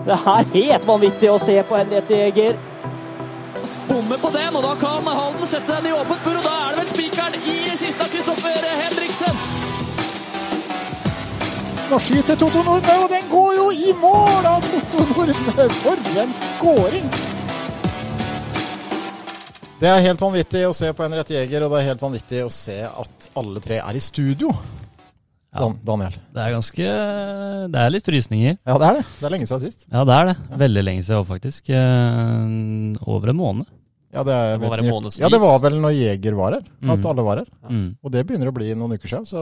Det er helt vanvittig å se på Henriette Jæger. Bommer på den, og da kan Halden sette den i åpent bur, og da er det vel spikeren i kista, Kristoffer Henriksen. Nå skyter Toto Nordbø, og den går jo i mål av Toto Nordbø! For en skåring! Det er helt vanvittig å se på Henriette Jæger, og det er helt vanvittig å se at alle tre er i studio. Dan Daniel. Det er ganske Det er litt frysninger. Ja, det er det. Det er lenge siden sist. Ja, det er det. Veldig lenge siden faktisk. Eh, over en måned. Ja, det, er, Det må være månedsvis. ja, det var vel når Jeger var her. At Mhm. alle var her. Mm. Og det begynner å bli noen uker siden, så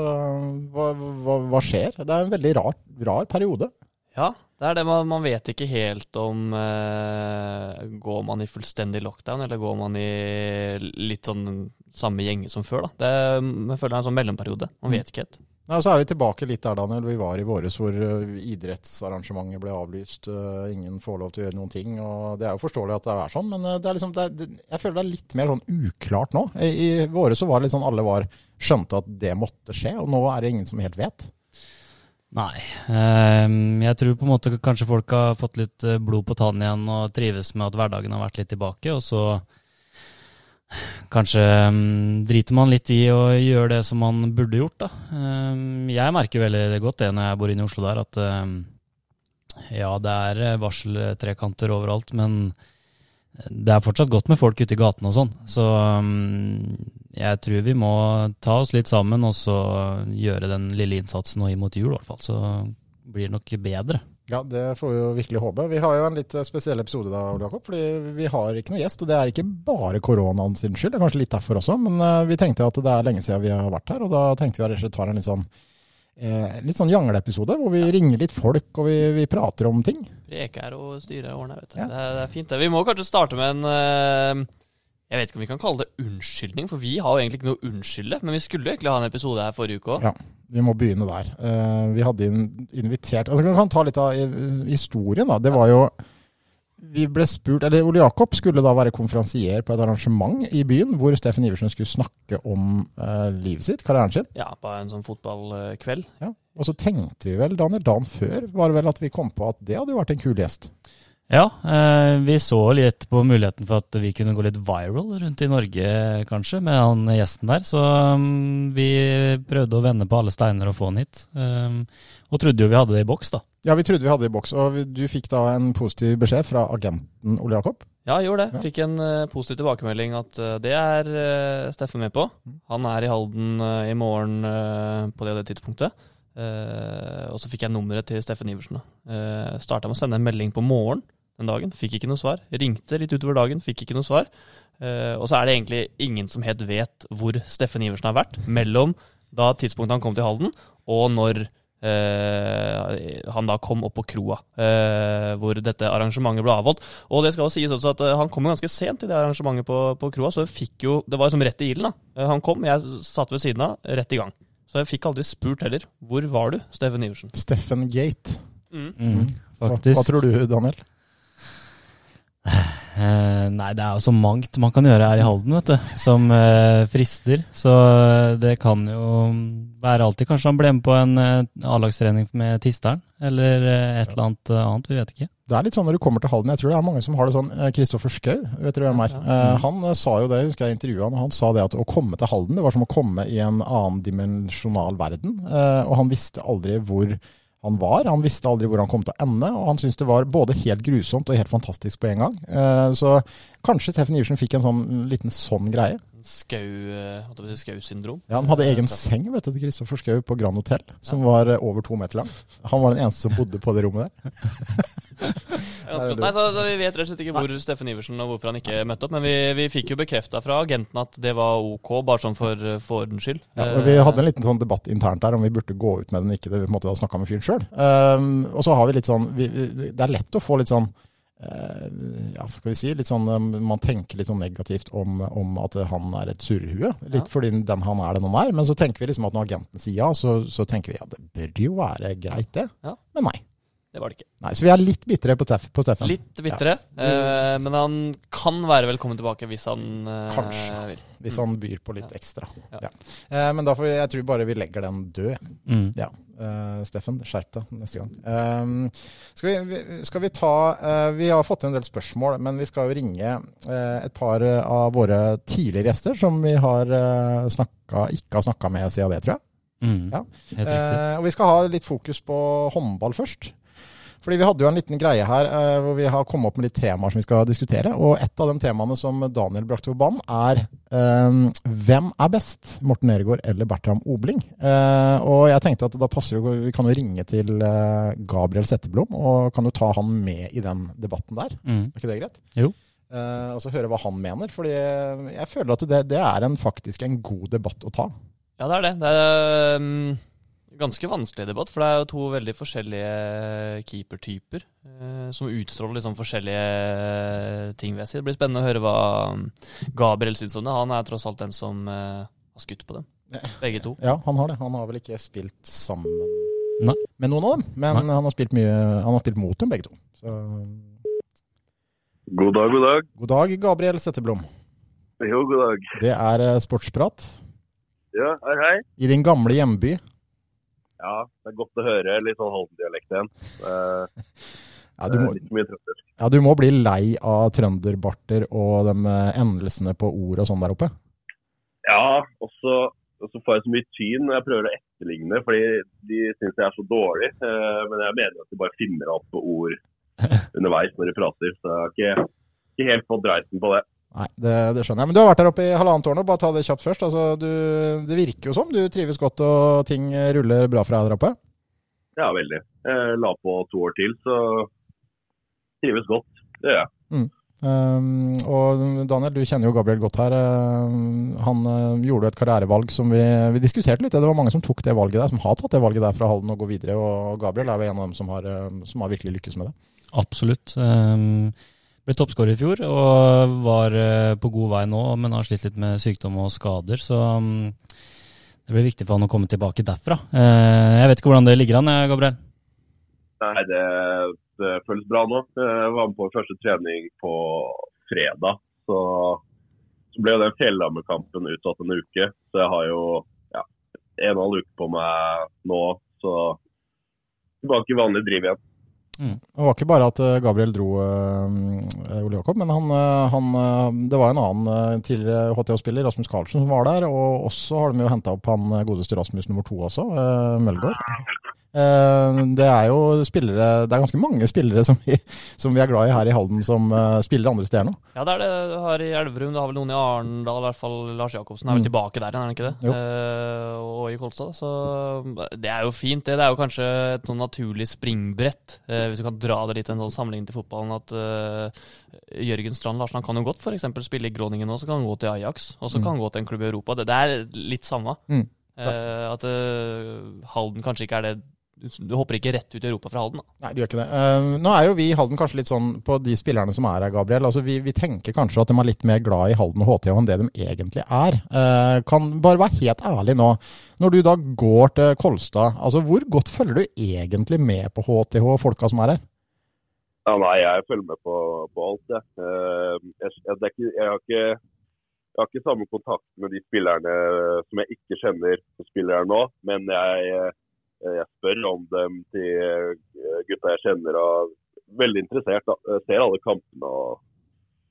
hva, hva, hva skjer? Det er en veldig rar, rar periode. Ja, det er det man, man vet ikke helt om eh, Går man i fullstendig lockdown, eller går man i litt sånn samme gjenge som før, da. Det, jeg føler det er en sånn mellomperiode. Man vet ikke helt. Og så er vi tilbake litt der, Daniel. Vi var i våres hvor uh, idrettsarrangementet ble avlyst. uh, ingen får lov til å gjøre noen ting. og Det er jo forståelig at det er sånn, men uh, det er liksom, det er, det, jeg føler det er litt mer sånn uklart nå. I, i våres så var det litt sånn alle var, skjønte at det måtte skje, og nå er det ingen som helt vet. Nei. Eh, jeg tror på en måte kanskje folk har fått litt eh, blod på tann igjen og trives med at hverdagen har vært litt tilbake, og så Kanskje mm, driter man litt i å gjøre det som man burde gjort, da. Eh, jeg merker veldig godt det når jeg bor inne i Oslo der, at ja, det er eh, varseltrekanter overalt, men det er fortsatt godt med folk ute i gatene og sånn. Så jeg tror vi må ta oss litt sammen og så gjøre den lille innsatsen nå inn mot jul, i hvert fall. Så blir det nok bedre. Ja, det får vi jo virkelig håpe. Vi har jo en litt spesiell episode da, Ole Jakob. Fordi vi har ikke noe gjest, og det er ikke bare koronaen sin skyld. Det er kanskje litt derfor også, men uh, vi tenkte at det er lenge siden vi har vært her, og da tenkte vi at vi tar en litt sånn eh, litt sånn jangleepisode, hvor vi ringer litt folk og vi, vi prater om ting. Preker er og styrer og ordner, vet du. Ja. Det, er, det er fint, det. Vi må kanskje starte med en eh, Jeg vet ikke om vi kan kalle det unnskyldning, for vi har jo egentlig ikke noe å unnskylde. Men vi skulle jo egentlig ha en episode her forrige uke òg. Ja. Vi må begynne der. Eh, vi hadde in- invitert altså Vi kan ta litt av eh, historien. da. Det var jo Vi ble spurt Eller Ole Jakob skulle da være konferansier på et arrangement i byen hvor Steffen Iversen skulle snakke om uh, livet sitt, karrieren sin. Ja, på en sånn fotballkveld. Ja. Og så tenkte vi vel, Daniel, dagen før var det vel at vi kom på at det hadde jo vært en kul gjest. Ja, eh, vi så litt på muligheten for at vi kunne gå litt viral rundt i Norge, kanskje, med han gjesten der. Så um, vi prøvde å vende på alle steiner og få han hit. Um, og trodde jo vi hadde det i boks, da. Ja, vi trodde vi hadde det i boks, og du fikk da en positiv beskjed fra agenten Ole Jakob. Ja, jeg gjorde det. Fikk en eh, positiv tilbakemelding at eh, det er eh, Steffen med på. Han er i Halden eh, i morgen eh, på det og det tidspunktet. Eh, og så fikk jeg nummeret til Steffen Iversen. Uh, Starta med å sende en melding på morgen den dagen. Fikk ikke noe svar. Ringte litt utover dagen, fikk ikke noe svar. Eh, og så er det egentlig ingen som helt vet hvor Steffen Iversen har vært mellom da tidspunktet han kom til Halden, og når Uh, han da kom opp på kroa, uh, hvor dette arrangementet ble avholdt. Og det skal jo sies også at uh, han kom jo ganske sent til det arrangementet på, på kroa, så jeg fikk jo Det var liksom rett i ilden, da. Han kom, jeg satt ved siden av, rett i gang. Så jeg fikk aldri spurt heller. Hvor var du, Steffen Iversen? Steffen Gate. Mm, Hva, faktisk. hva tror du, Daniel? Eh, nei, det er jo så mangt man kan gjøre her i Halden, vet du, som eh, frister. Så eh, det kan jo være alltid Kanskje han ble med på en eh, A-lagstrening med Tisteren, eller eh, et eller annet eh, annet. Vi vet ikke. Det er litt sånn når du kommer til Halden, jeg tror det er mange som har det sånn. Kristoffer Schou, vet dere hvem er? Eh, han eh, sa jo det, husker jeg intervjuet han, og han sa det at å komme til Halden, det var som å komme i en annen dimensjonal verden. Eh, og han visste aldri hvor han var, han visste aldri hvor han kom til å ende, og han syntes det var både helt grusomt og helt fantastisk på en gang. Eh, så kanskje Steffen Iversen fikk en sånn liten sånn greie. Eh, Skau-syndrom. Ja, Han hadde egen seng vet du, til Kristoffer Skau på Grand Hotel, som var eh, over to meter lang. Han var den eneste som bodde på det rommet der. Nei, så, så Vi vet rett og slett ikke hvor Steffen Iversen og hvorfor han ikke møtte opp. Men vi, vi fikk jo bekrefta fra agenten at det var ok, bare sånn for, for ordens skyld. Ja, vi hadde en liten sånn debatt internt der om vi burde gå ut med den ikke. Det vi måtte ha snakka med fyren sjøl. og så har vi litt sånn vi, vi, Det er lett å få litt sånn eh, ja, skal vi si, litt sånn, um, Man tenker litt sånn negativt om, om at han er et surrehue. Litt Ja. fordi den han er, den han er. Men så tenker vi liksom at når agenten sier ja, så, så tenker vi ja, det bør jo være greit, det. Ja. Men nei. Det var det ikke. nei. Så vi er litt bitre på, tef på Steffen. Litt bitre. eh, men han kan være velkommen tilbake hvis han eh, Kanskje. vil. Hvis han byr på litt ekstra. Ja. Ja. Eh, men da får vi, jeg tror bare vi legger den død. Mm. Ja. Uh, Steffen, skjerp deg neste gang. Um, skal, vi, skal, vi, ta uh, Vi har fått en del spørsmål, men vi skal jo ringe uh, et par av våre tidligere gjester som vi har snakket, ikke har snakka med siden det, tror jeg. Mm, ja. og vi skal ha litt fokus på håndball først. Fordi Vi hadde jo en liten greie her eh, hvor vi har kommet opp med litt temaer som vi skal diskutere. Og et av de temaene som Daniel brakte på banen, er eh, hvem er best? Morten Eregård eller Bertram Obling? Eh, og jeg tenkte at da passer det Vi kan jo ringe til eh, Gabriel Setteblom og kan jo ta han med i den debatten der. Mm. Er ikke det greit? Jo. Eh, og så høre hva han mener. fordi jeg føler at det, det er en, faktisk en god debatt å ta. Ja, det er det. Det er um ganske vanskelig debatt, for det er jo to veldig forskjellige keepertyper eh, som utstråler liksom forskjellige ting vil jeg si. Det blir spennende å høre hva Gabriel syns om det. Han er tross alt den som eh, har skutt på dem, begge to. Ja, han har det. Han har vel ikke spilt sammen Nei. med noen av dem, men han har, spilt mye, han har spilt mot dem begge to. Så... God dag, god dag. God dag, Gabriel Setteblom. Jo, god dag. Det er eh, sportsprat. Ja, hei, hei. I din gamle hjemby. Ja, det er godt å høre litt sånn Holden-dialekt igjen. ja, du må, ja, du må bli lei av trønderbarter og de eh, endelsene på ord og sånn der oppe? Ja, og så, får jeg så mye tyn når jeg prøver å etterligne, fordi de syns jeg er så dårlig. Eh, men jeg mener at de bare finner opp ord underveis når de prater, så jeg har ikke, ikke helt fått dreisen på det. Nei, det, det, skjønner jeg. Men du har vært der oppe i halvannet år nå. Bare ta det kjapt først. Altså, du, det virker jo som du trives godt og ting ruller bra for deg der oppe? Ja, veldig. Jeg la på to år til, så trives godt. Det gjør jeg. Mm. Um, og Daniel, du kjenner jo Gabriel godt her. Uh, han uh, gjorde et karrierevalg som vi, vi, diskuterte litt. Det var mange som tok det valget der, som har tatt det valget der fra Halden og gå videre. Og Gabriel er jo en av dem som har, uh, som har virkelig lykkes med det. Absolutt. Um ble toppskårer i fjor og var eh, på god vei nå, men har slitt litt med sykdom og skader. Så mm, det blir viktig for han å komme tilbake derfra. Eh, jeg vet ikke hvordan det ligger an, eh, Gabriel? Nei, det, det føles bra nå. Jeg var med på første trening på fredag. Så, så ble den fjellhammerkampen utsatt en uke. Så jeg har jo ja, en og en halv uke på meg nå. Så tilbake i vanlig driv igjen. Mm. Det var ikke bare at eh, Gabriel dro uh, Ole Jakob, men han, han, det var en annen tidligere HTH-spiller, Rasmus Karlsen, som var der. Og også har de jo henta opp han godeste Rasmus nummer to også, uh, Mølgaard. Eh, det er jo spillere Det er ganske mange spillere som vi, som vi er glad i her i Halden, som uh, spiller andre steder nå. Ja, det er det du har i Elverum. Du har vel noen i Arendal, i hvert fall Lars Jacobsen er vel mm. tilbake der, er han ikke det? Uh, og i Kolstad. Så det er jo fint, det. Det er jo kanskje et sånn naturlig springbrett, uh, hvis du kan dra det litt en sånn sammenligning til fotballen, at Jørgen Strand Larsen han kan jo godt f.eks. spille i Groningen nå, så kan han gå til Ajax, og så mm. kan han gå til en klubb i Europa. Det, det er litt samme. Mm. at Halden kanskje ikke er det du hopper ikke rett ut i Europa fra Halden? da? Nei, du gjør ikke det. Uh, nå er jo vi i Halden kanskje litt sånn på de spillerne som er her, Gabriel. Altså, vi, vi, tenker kanskje at de er litt mer glad i Halden og HTH enn det de egentlig er. Uh, kan bare være helt ærlig nå. Når du da går til Kolstad, altså hvor godt følger du egentlig med på HTH og folka som er her? Ja, nei, jeg følger med på, på alt, jeg. Uh, jeg, jeg, jeg, har ikke, jeg har ikke samme kontakt med de spillerne som jeg ikke kjenner som spiller her nå. Men jeg jeg spør om dem til eh, gutta jeg kjenner. og Veldig interessert. da. Jeg ser alle kampene og,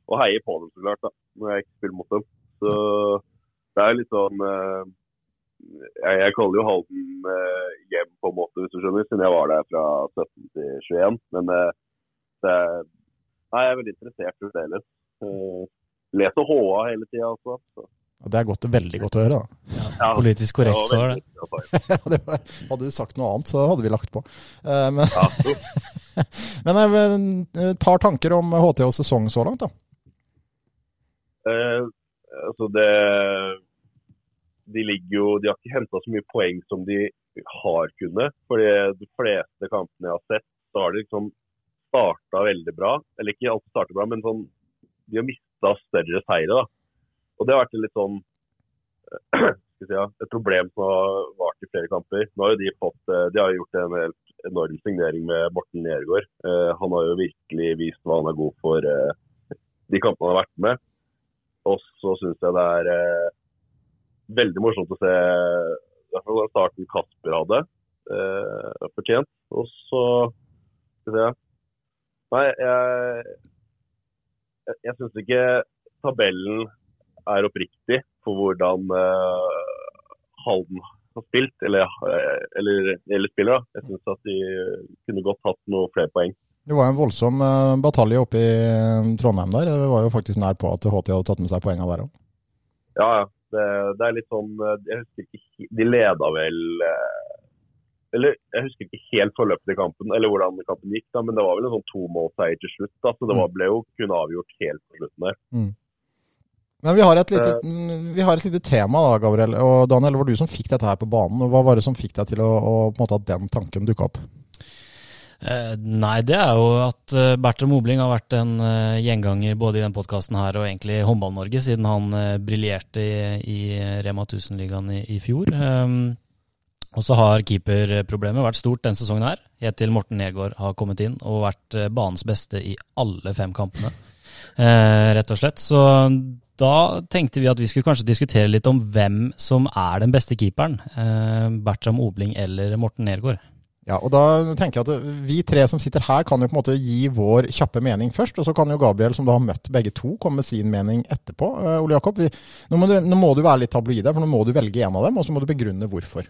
og heier på dem så klart da, når jeg ikke spiller mot dem. Så det er litt sånn eh, jeg, jeg kaller jo Halden hjem på en måte, hvis du skjønner, siden jeg var der fra 17 til 21. Men det, nei, jeg er veldig interessert fremdeles. Leser HA hele tida også. Så. Det er godt, veldig godt å høre. da. Ja, Politisk korrekt så var det. hadde du sagt noe annet, så hadde vi lagt på. Uh, men men et par tanker om HTHs sesong så langt, da? Uh, altså det De ligger jo De har ikke henta så mye poeng som de har kunnet. For de fleste kampene jeg har sett, så har de liksom starta veldig bra. Eller ikke alltid starta bra, men sånn De har mista større seire, da. Og det har vært litt sånn si, et problem som har vart i flere kamper. Nå har De fått, eh, de har gjort en helt enorm signering med Morten Nergård. Eh, han har jo virkelig vist hva han er god for eh, de kampene han har vært med. Og så syns jeg det er veldig morsomt å se i starten Kasper hadde. eh, fortjent. Og så Skal vi se Nei, jeg, jeg, jeg syns ikke tabellen er oppriktig for hvordan eh, Halden har spilt, eller, eh, eller, eller spiller. da. Jeg syns at de kunne godt hatt noe flere poeng. Det var en voldsom eh, batalje oppe i eh, Trondheim der. Det var jo faktisk nær på at HT hadde tatt med seg poengene der òg. Ja, ja. Det, det er litt sånn eh, Jeg husker ikke De leda vel eh, Eller jeg husker ikke helt forløpet i kampen, eller hvordan kampen gikk, da, men det var vel en sånn tomålseier til slutt. da, Så det var, ble jo kun avgjort helt på slutten der. Men vi har, et lite, vi har et lite tema da, Gabriel. Og Daniel, det var du som fikk dette her på banen. Hva var det som fikk deg til å, å på en måte at den tanken dukka opp? Eh, nei, det er jo at eh, Bertram Obling har vært en eh, gjenganger både i den podkasten her og egentlig i Håndball-Norge, siden han eh, briljerte i, i Rema 1000-ligaen i, i fjor. Um, og så har keeperproblemet vært stort denne sesongen her, helt til Morten Nergård har kommet inn og vært eh, banens beste i alle fem kampene, eh, rett og slett. Så da tenkte vi at vi skulle kanskje diskutere litt om hvem som er den beste keeperen. Eh, Bertram Obling eller Morten Nergård. Ja, og da tenker jeg at Vi tre som sitter her, kan jo på en måte gi vår kjappe mening først. Og så kan jo Gabriel, som da har møtt begge to, komme med sin mening etterpå. Uh, Ole Jakob, vi, nå, må du, nå må du være litt tabloid her, for nå må du velge en av dem, og så må du begrunne hvorfor.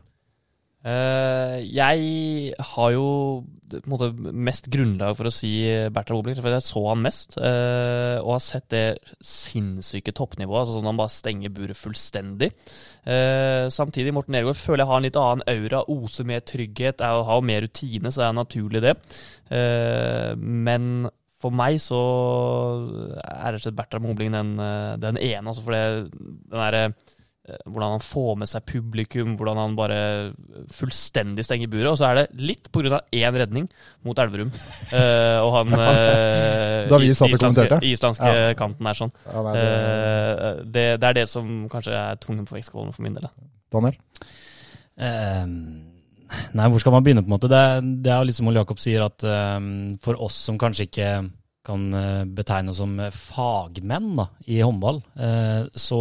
Uh, jeg har jo måte mest grunnlag for å si Bertrand Obling, for jeg så han mest. eh, og har sett det sinnssyke toppnivået, altså sånn han bare stenger buret fullstendig. Eh, samtidig, Morten Nergård føler jeg har en litt annen aura, oser mer trygghet, er, har mer rutine, så det er naturlig det. Eh, men for meg så er rett og slett Bertram Obling den, den ene, altså for det, den derre hvordan han får med seg publikum, hvordan han bare fullstendig stenger buret. Og så er det litt pga. én redning mot Elverum. Uh, og han uh, Da vi satt og kommenterte. islandske Ja. kanten er sånn. Ja, nei, det, Uh, det, det er det som kanskje er tungen på vektskålen for min del. da. Daniel? Ehm, nei, hvor skal man begynne, på en måte? Det, er- det er jo litt som Ole Jakob sier, at ehm, for oss som kanskje ikke kan eh, betegne oss som fagmenn da, i håndball, eh, så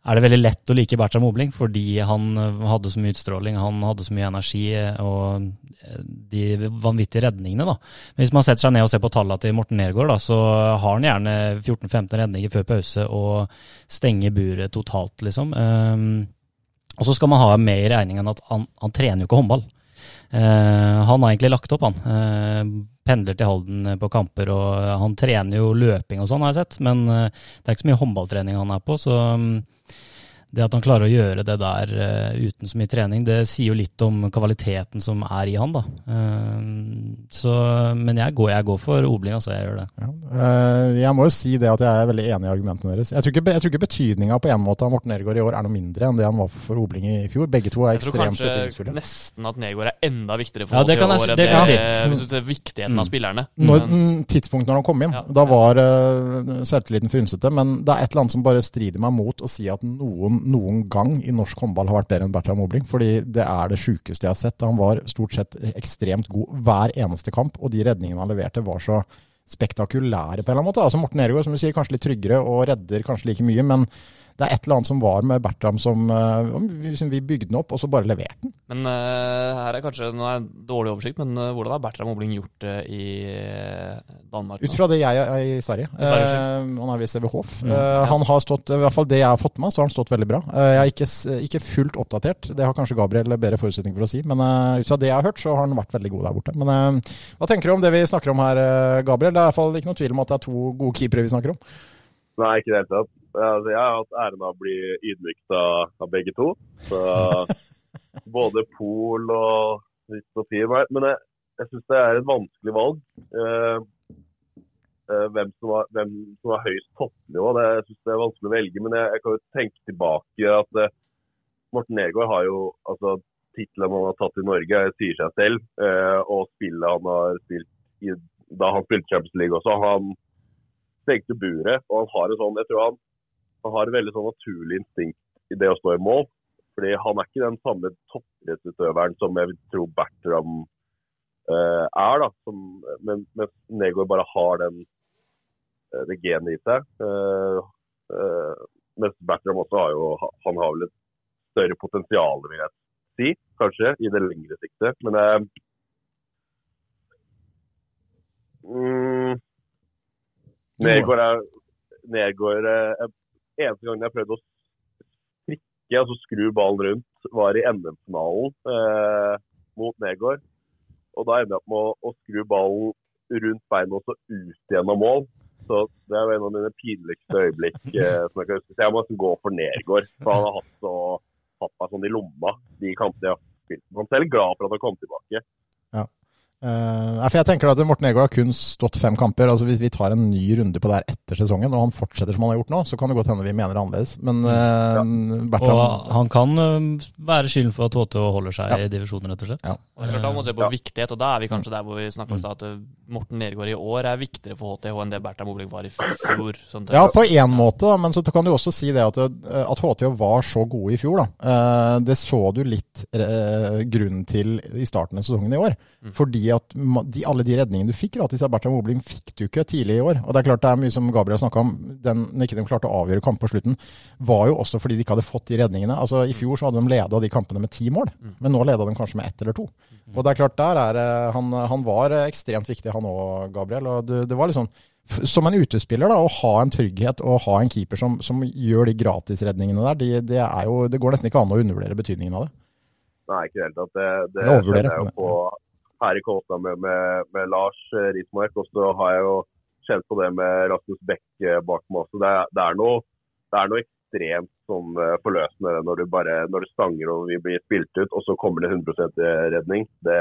er det veldig lett å like Bertram Obling, fordi han eh, hadde så mye utstråling, han hadde så mye energi eh, og eh, de vanvittige redningene. da. Men hvis man setter seg ned og ser på tallene til Morten Nergård, da, så har han gjerne 14-15 redninger før pause og stenger buret totalt, liksom. Um, og så skal man ha med i regningen at han, han trener jo ikke håndball. Eh, han har egentlig lagt opp, han. Eh, pendler til Halden på kamper, og han trener jo løping og sånn, har jeg sett. Men eh, det er ikke så mye håndballtrening han er på, så mm, det at han klarer å gjøre det der uh, uten så mye trening, det sier jo litt om kvaliteten som er i han, da. Uh, så, men jeg går, jeg går for Obling, altså. Jeg gjør det. Ja. Uh, Jeg må jo si det at jeg er veldig enig i argumentene deres. Jeg tror ikke, jeg tror ikke betydninga på en måte av Morten Nergård i år er noe mindre enn det han var for Obling i fjor. Begge to er ekstremt Jeg tror kanskje nesten at Nergård er enda viktigere for Ja, det kan jeg år si- enn det kan jeg Hvis du ser viktigheten av Mm. spillerne. Når, Men- mm, tidspunkt når han kom inn, Ja. da var uh, selvtilliten frynsete. Men det er et eller annet som bare strider meg mot å si at noen noen gang i norsk håndball har vært bedre enn Bertram Obling. Fordi det er det sjukeste jeg har sett. Han var stort sett ekstremt god hver eneste kamp, og de redningene han leverte, var så spektakulære på en eller annen måte. Altså Morten Ergaard, som du sier, kanskje litt tryggere og redder kanskje like mye, men det er et eller annet som var med Bertram som uh, vi, bygde den opp, og så bare leverte den. Men eh, her er kanskje Nå er det dårlig oversikt, men eh, hvordan har Bertram Obling gjort det i eh, Danmark? nå? Ut fra det jeg er i Sverige. I Sverige, Eh, han er ved CVHF. Mm, Eh, Han har stått, i hvert fall det jeg har fått med, så har han stått veldig bra. Eh, jeg er ikke, ikke fullt oppdatert, det har kanskje Gabriel bedre forutsetning for å si. Men eh, ut fra det jeg har hørt, så har han vært veldig god der borte. Men eh, hva tenker du om det vi snakker om her, eh, Gabriel? Det er i hvert fall ikke noe tvil om at det er to gode keepere vi snakker om. Nei, ikke i det hele tatt. Altså, jeg har hatt æren av å bli ydmyket av, av begge to. Så både Pol og Sofie. Men- jeg, jeg syns det er et vanskelig valg. Eh, eh, hvem, som har, hvem som har høyest toppnivå. Det, jeg synes det er vanskelig å velge. Men jeg, jeg kan jo tenke tilbake at eh, Morten Negård har jo altså Tittelen han har tatt i Norge, sier seg selv. Eh, og spillet han har spilt i, da han spilte Champions League også. Han stengte buret. Og han har en sånn, jeg tror han, han har et veldig sånn naturlig instinkt i det å stå i mål. Fordi han er ikke den samme toppidrettsutøveren som jeg vil tro Bertram uh, er. da. Som, men, mens Negård bare har den, eh, det genet i seg. Uh, mens Bertram også har jo han har vel et større potensial, vil jeg si, kanskje, i det lengre siktet. Men mm, Nergård er Nergård eh, Eneste gangen jeg prøvde å strikke, altså skru ballen rundt, var i NM-finalen eh, mot Nergård. Og da ender jeg opp med å, å skru ballen rundt beina og så ut gjennom mål. Så det er en av mine pinligste øyeblikk. Eh, som jeg kan huske. Så jeg må nesten gå for Nergård. For han har hatt, så, hatt meg sånn i lomma de kampene jeg har spilt. Han er selv glad for at han kom tilbake. Uh, for jeg tenker at Morten Egård har kun stått fem kamper. altså Hvis vi tar en ny runde på det her etter sesongen, og han fortsetter som han har gjort nå, så kan det godt hende vi mener annerledes. Men uh, ja. Og han kan uh, være skylden for at HT holder seg ja. i divisjonen, rett og slett. Ja. Og klart, Da må vi se på ja. viktighet, og da er vi kanskje der hvor vi snakker om at Morten Nergård i år er viktigere for HTH enn det Bertram Obling var i fjor. Sånn ja, på én måte, da, men så kan du også si det at, at HTH var så gode i fjor. da. Det så du litt grunnen til i starten av sesongen i år. Mm. Fordi at de alle de redningene du fikk gratis av Bertram Obling, fikk du ikke tidlig i år. Og det er klart det er mye som Gabriel snakka om, den, når ikke de klarte å avgjøre kamp på slutten, var jo også fordi de ikke hadde fått de redningene. Altså I fjor så hadde de leda de kampene med ti mål, mm. men nå leda de kanskje med ett eller to. Mm. Og det er klart, der er han, han var ekstremt viktig, han òg, Gabriel. Og det, det var liksom som en utespiller, da, å ha en trygghet og ha en keeper som, som gjør de gratisredningene der, det, de jo, det, går nesten ikke an å undervurdere betydningen av det. Nei, ikke helt. Det, det, det kjenner jeg jo på her i Kolstad med, med, med, Lars Ritmark, Rismark. Og så har jeg jo kjent på det med Rasmus Beck eh, bak meg også. Det, det, er noe, det, er noe, ekstremt sånn eh, forløsende når du bare når du stanger og vi blir spilt ut, og så kommer det 100% redning. Det,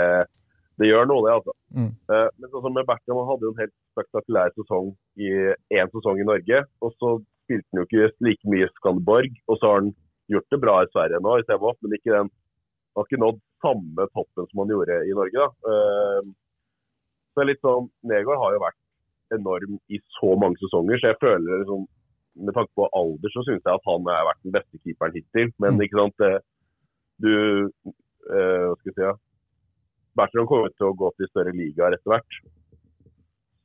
det gjør noe, det, altså. Mm. Men sånn som med Bertram, han hadde jo en helt spektakulær sesong i én sesong i Norge. Og så spilte han jo ikke like mye i Skanderborg, og så har han gjort det bra i Sverige nå, i CVF, men ikke den har ikke nådd samme toppen som han gjorde i Norge. Da. Uh, så litt sånn, Negård har jo vært enorm i så mange sesonger, så jeg føler liksom, med tanke på alder så syns jeg at han har vært den beste keeperen hittil. Men mm. ikke sant, du uh, Hva skal jeg si? Ja. Bertrand kommer til å gå til større ligaer etter hvert.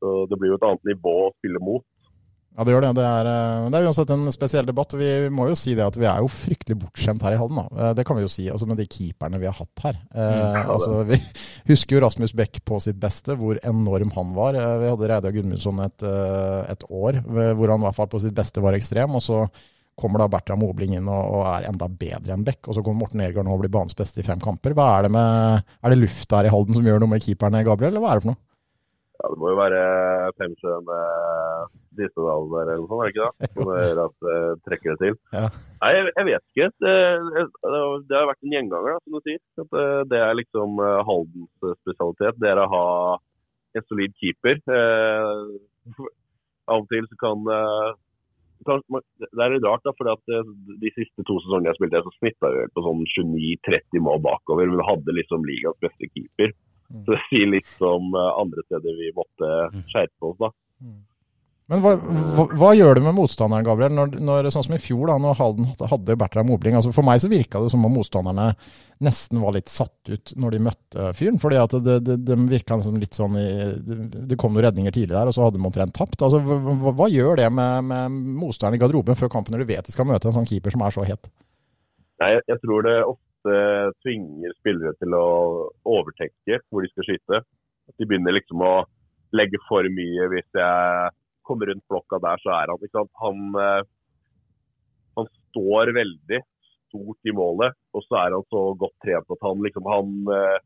Så det blir jo et annet nivå å spille mot. Ja, det gjør det. Det er, eh, det er uansett en spesiell debatt. Vi må jo si det at vi er jo fryktelig bortskjemt her i Halden. Da. Eh, det kan vi jo si, altså med de keeperne vi har hatt her. Eh, mm, altså, vi husker jo Rasmus Beck på sitt beste, hvor enorm han var. Eh, vi hadde Reidar Gudmundsson et, et, år hvor han i hvert fall på sitt beste var ekstrem. og så kommer da Bertram Obling inn og, og, er enda bedre enn Beck. Og så kommer Morten Ergard nå og blir banens beste i fem kamper. Hva Er det med, er det lufta her i Halden som gjør noe med keeperne, Gabriel, eller hva er det for noe? Ja, Det må jo være Femsjøen eh, Distedal der eller noe sånt, er det ikke det? Som gjør at eh, trekker det til. Ja. Nei, jeg, jeg, vet ikke. Det, det, det, har vært en gjenganger, da, som du sier. At det, eh, er liksom eh, Haldens spesialitet. Det er å ha en solid keeper. Eh, av og til så kan det er litt rart, da, for de siste to sesongene jeg spilte, så snitta vi på sånn 29-30 mål bakover. Men vi hadde liksom ligas beste keeper. Så det sier litt om eh, andre steder vi måtte mm. skjerpe oss, da. Mm. Men hva, hva, hva, gjør det med motstanderen, Gabriel, når, når, sånn som i fjor, da når Halden hadde Bertram Mobling? Altså for meg så virka det som om motstanderne nesten var litt satt ut når de møtte fyren. fordi at det, det, det virka liksom litt sånn i, Det kom noen redninger tidlig der, og så hadde de omtrent tapt. Altså, hva, hva, gjør det med, med motstanderen i garderoben før kampen, når du vet de skal møte en sånn keeper som er så het? Nei, jeg tror det ofte ofte tvinger spillere til å overtenke hvor de skal skyte. De begynner liksom å legge for mye. Hvis jeg kommer rundt blokka der, så er han ikke sant? Han, uh, han står veldig stort i målet, og så er han så godt trent at han liksom han, uh,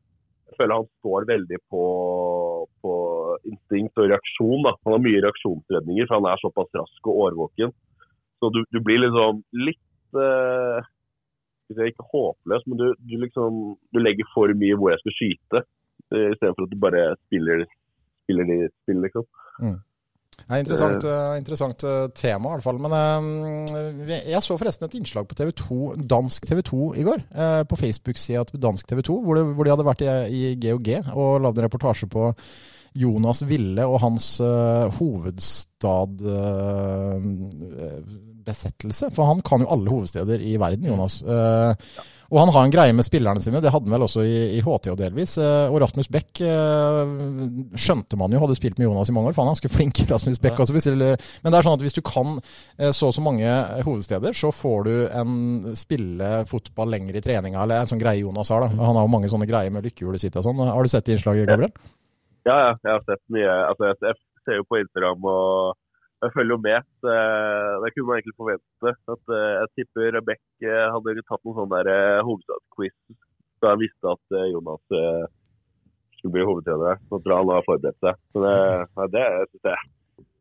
Jeg føler han står veldig på, på instinkt og reaksjon. da. Han har mye reaksjonsredninger, for han er såpass rask og årvåken. Så du, du blir liksom litt uh, si, ikke håpløs, men du, du, liksom, du, legger for mye hvor jeg skal skyte, uh, istedenfor at du bare spiller, spiller de spill, liksom. Mm. Er interessant, uh, interessant uh, tema, i hvert fall. Men jeg så forresten et innslag på TV 2, dansk TV 2 i går. på Facebook-sida til dansk TV 2, hvor, de hadde vært i, i GOG og lagd en reportasje på Jonas Ville og hans uh, hovedstadbesettelse. Uh, For han kan jo alle hovedsteder i verden, Jonas. Uh, Og han har en greie med spillerne sine, det hadde han vel også i, i HTH delvis. Eh, Og Rasmus Beck eh, skjønte man jo hadde spilt med Jonas i mange år, for han er ganske flink, Rasmus Beck. også, Men det er sånn at hvis du kan eh, så og så mange hovedsteder, så får du en spille fotball lenger i treninga, eller en sånn greie Jonas har. da. Han har jo mange sånne greier med lykkehjulet sitt og sånn. Har du sett det innslaget, Gabriel? Ja, ja, jeg har sett mye. Altså, jeg, ser jo på Instagram og jeg følger jo med. eh, Det kunne man egentlig forvente. At, eh, jeg tipper Rebekk eh, hadde tatt noen sånn der hovedstadsquiz da han visste at Jonas skulle bli hovedtrener. Så tror han har forberedt seg. Så det, ja, det synes jeg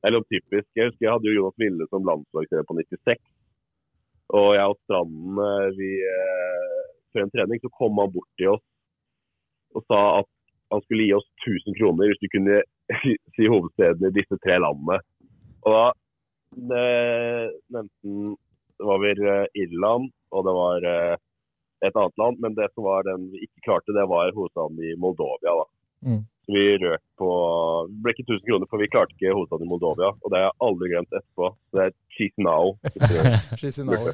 er litt typisk. Jeg husker jeg hadde jo Jonas Ville som landslagstrener på 96. Og jeg og Stranden, vi, før en trening, så kom han bort til oss og sa at han skulle gi oss 1000 kroner hvis du kunne si hovedstedene i disse tre landene. Og da nevnte han Det var vel eh, Irland, og det var eh, et annet land. Men det som var den vi ikke klarte, det var hovedstaden i Moldovia. da. Mm. Så vi røk på Det ble ikke 1000 kroner, for vi klarte ikke hovedstaden i Moldovia. Og det har jeg aldri glemt etterpå. Så det er Chisinau. Chisinau.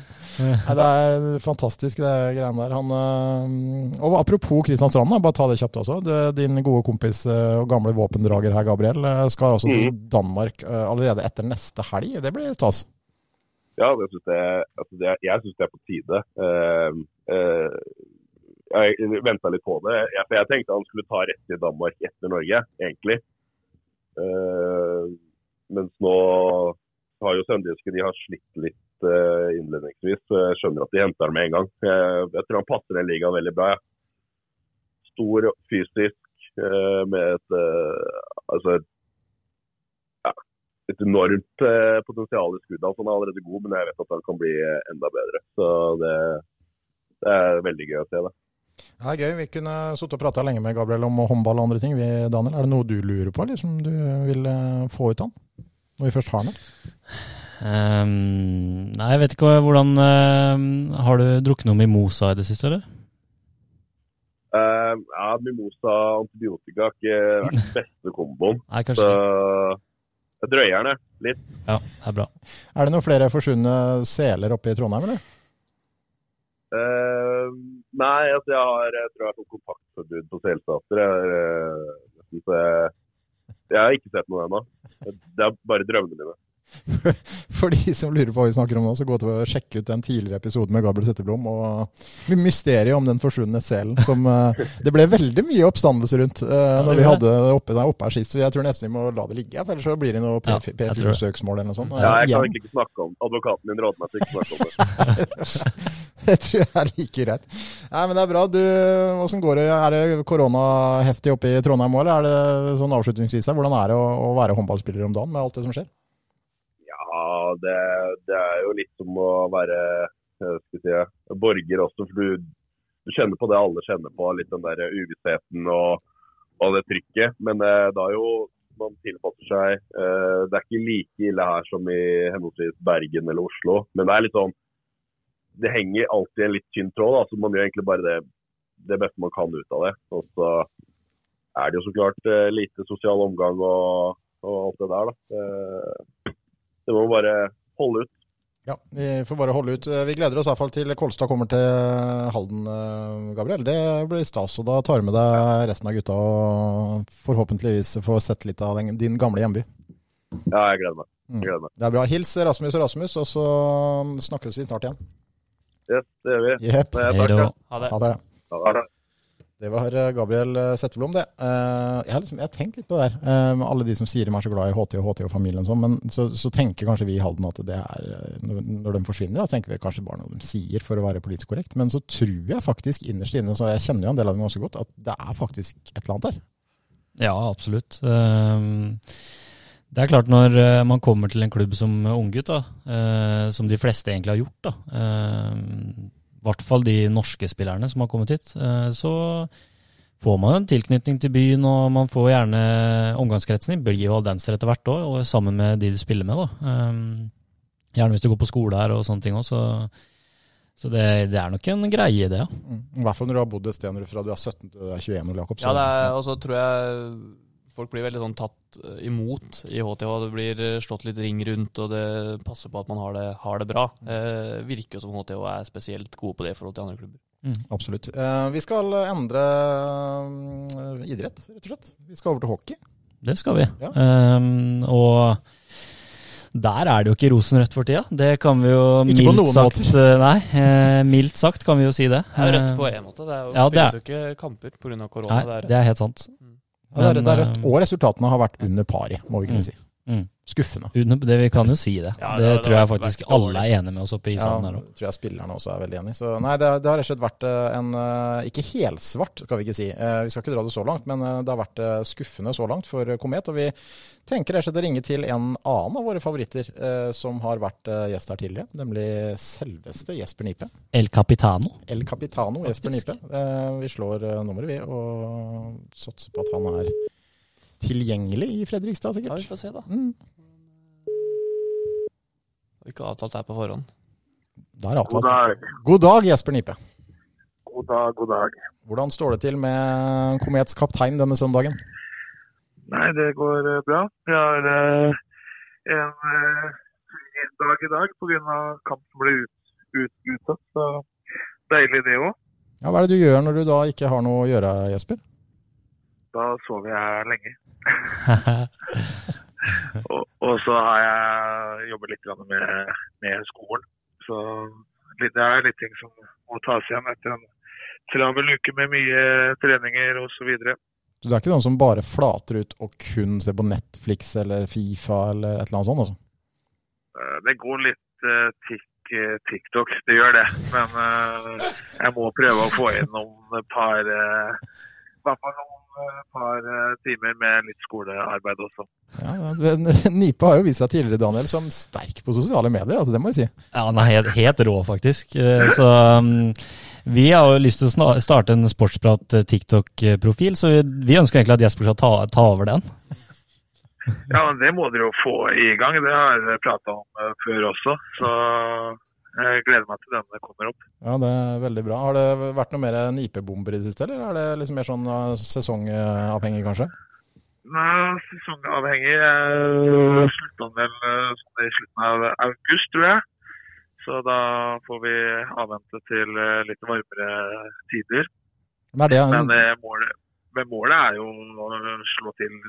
Nei, det er fantastisk, det greiene der. Han, øh, og apropos Kristian Strand, bare ta det kjapt også. Du, din gode kompis øh, og gamle våpendrager her, Gabriel, øh, skal også til Danmark øh, allerede etter neste helg. Det blir stas. Ja, det synes jeg, altså det, jeg syns det er på tide. Uh, eh, jeg venta litt på det. Jeg, for jeg tenkte han skulle ta rett til Danmark etter Norge, egentlig. Uh, mens nå har jo Sønderjyske de har slitt litt uh, innledningsvis. så Jeg skjønner at de henter ham med en gang. Jeg, jeg tror han passer den ligaen veldig bra. Ja. Stor, fysisk, uh, med et altså et et enormt potensial i skuddene. Han er allerede god, men jeg vet at han kan bli enda bedre. Så det, det er veldig gøy å se det. Det er gøy. Vi kunne sittet og prata lenge med Gabriel om håndball og andre ting. Vi, Daniel, er det noe du lurer på, eller som du vil øh, få ut av han? Når vi først har han? Ehm, nei, jeg vet ikke hvordan uh, Har du drukket noe mimosa i det siste, eller? Uh, ja, Mimosa og antibiotika har ikke vært den beste komboen. Nei, kanskje så jeg drøyer den litt. Ja, det er bra. Er det noen flere forsvunne seler oppe i Trondheim, eller? Eh, nei, altså jeg har jeg tror jeg har kontaktforbud på selstater. Jeg, eh, jeg, jeg har ikke sett noe ennå. Det er bare drømmene mine. For de som lurer på hva vi snakker om nå, så gå til å sjekke ut den tidligere episoden med Gabriel Setteblom og mysteriet om den forsvunne selen. Som, eh, det ble veldig mye oppstandelse rundt uh, når vi hadde det oppe, oppe her sist. Så jeg tror nesten vi må la det ligge, for ellers så blir det noe. PFU-søksmål eller noe sånt. Ja, jeg kan egentlig ikke snakke om Advokaten min råder meg til ikke snakke om det. Det tror jeg er like greit. Nei, men det er bra. Du, hvordan går det? Er det koronaheftig oppe i Trondheim òg, eller er det sånn avslutningsvis her? Hvordan er det å, å være håndballspiller om dagen med alt det som skjer? Det, det er jo litt som å være eh, si, borger også. For du, du kjenner på det alle kjenner på, litt den der uvissheten og, og det trykket. Men eh, da er jo man tilpasser seg. Eh, det er ikke like ille her som i henholdsvis Bergen eller Oslo. Men det er litt sånn Det henger alltid en litt tynn tråd. da, så Man gjør egentlig bare det, det beste man kan ut av det. Og så er det jo så klart eh, lite sosial omgang og, og alt det der. da. Eh, det må man bare holde ut. Ja, vi får bare holde ut. Vi gleder oss i hvert fall til Kolstad kommer til Halden, eh, Gabriel. Det blir stas. og Da tar du med deg resten av gutta og forhåpentligvis får sett litt av den, din gamle hjemby. Ja, jeg gleder meg. Jeg gleder meg. Det er bra. Hils Rasmus og Rasmus, og så snakkes vi snart igjen. Yes, det gjør vi. Yep. Hei da. Ha det. Ha det. Det. Var eh, Gabriel eh, Setteblom, det. Eh, Jeg har, liksom, jeg har tenkt litt på det der. Alle de som sier de er så glad i HT og HT og familien og sånn, men så, så tenker kanskje vi i Halden at det er Når de forsvinner, da tenker vi kanskje bare noe de sier for å være politisk korrekt. Men så tror jeg faktisk innerst inne, så jeg kjenner jo en del av dem ganske godt, at det er faktisk et eller annet der. Ja, absolutt. Ehm, Det er klart når man kommer til en klubb som unggutt, som de fleste egentlig har gjort, da, ehm, hvert fall de norske spillerne som har kommet hit, eh, så får man en tilknytning til byen, og man får gjerne Omgangskretsen din blir jo aldenser etter hvert òg, og sammen med de du spiller med. da. Ehm, Gjerne hvis du går på skole her og sånne ting òg, så, så det, det er nok en greie, det. ja. I hvert fall når du har bodd et sted fra du er 17 til du er 21 år, Jakob. så- Ja, det er, og så tror jeg folk blir veldig sånn tatt eh, imot i HTH. Det blir eh, slått litt ring rundt, og det passer på at man har det, har det bra. Eh, virker jo som HTH er spesielt gode på det i forhold til andre klubber. Absolutt. Eh, vi skal endre eh, idrett, rett og slett. Vi skal over til hockey. Det skal vi. Ja. Um, og der er det jo ikke rosenrødt for tida. Det kan vi jo Ikke på mildt noen sagt måter. Nei, eh, mildt sagt kan vi jo si det. Det er rødt på en måte. Det er jo, Ja, det er- jo ikke kamper pga. av korona. Nei, det er det er helt sant. Det, er, det er rødt. eh, Og resultatene har vært under pari, må vi kunne Mm. si. Mm. Skuffende. Det Vi kan jo si det. Ja, det, det- det tror jeg faktisk alle er enige med oss oppe i Ja, salen her nå. tror jeg spillerne også er veldig enig. Så nei, det, det har rett og slett vært eh, en eh, Ikke helsvart, skal vi ikke si. Eh, Vi skal ikke dra det så langt, men det har vært skuffende så langt for Komet. Og vi tenker rett og slett å ringe til en annen av våre favoritter eh, som har vært gjest her tidligere, nemlig selveste Jesper Nipe. El Capitano. El Capitano Jesper Nipe. Eh, Vi slår nummeret, vi, og satser på at han er tilgjengelig i Fredrikstad, Ja, vi sikkert. får se, da. Mm. Ikke avtalt det her på forhånd. Det er God dag. God dag, Jesper Nipe. God dag, god dag. Hvordan står det til med Komets kaptein denne søndagen? Nei, det går eh, bra. Vi har eh, en eh, dag i dag pga. kamp som ble ut, ut, utsatt. Så deilig det òg. Ja, hva er det du gjør når du da ikke har noe å gjøre, Jesper? Da sover jeg lenge. Og, og så har jeg jobbet litt med, med skolen. Så det er litt ting som må tas igjen etter en travel uke med mye treninger osv. Så du er ikke noen som bare flater ut og kun ser på Netflix eller Fifa eller et eller annet sånt? Altså. Eh, Det går litt eh, tikk, eh, TikTok, det gjør det. Men jeg må prøve å få inn noen par I hvert fall noen eh, par eh, timer med litt skolearbeid også. Ja, Nipe har jo vist seg tidligere, Daniel, som sterk på sosiale medier, altså, det må jeg si. Ja, han er helt, helt rå, faktisk. Eh, Så um, vi har jo lyst til å starte en Sportsprat eh, TikTok-profil, så vi, vi ønsker egentlig at Jesper skal ta, ta over den. Ja, men Det må dere jo få i gang. Det har jeg prata om eh, før også. Så jeg gleder meg til denne kommer opp. Ja, det er veldig bra. Har det vært noe mer nipebomber i det siste, eller er det liksom mer sånn uh, sesongavhengig, kanskje? Nei, sesongavhengig. Jeg slutta vel eh, sånn i slutten av august, tror jeg. Så da får vi avvente til eh, litt varmere tider. Men det en, Men eh, målet, målet er jo å slå til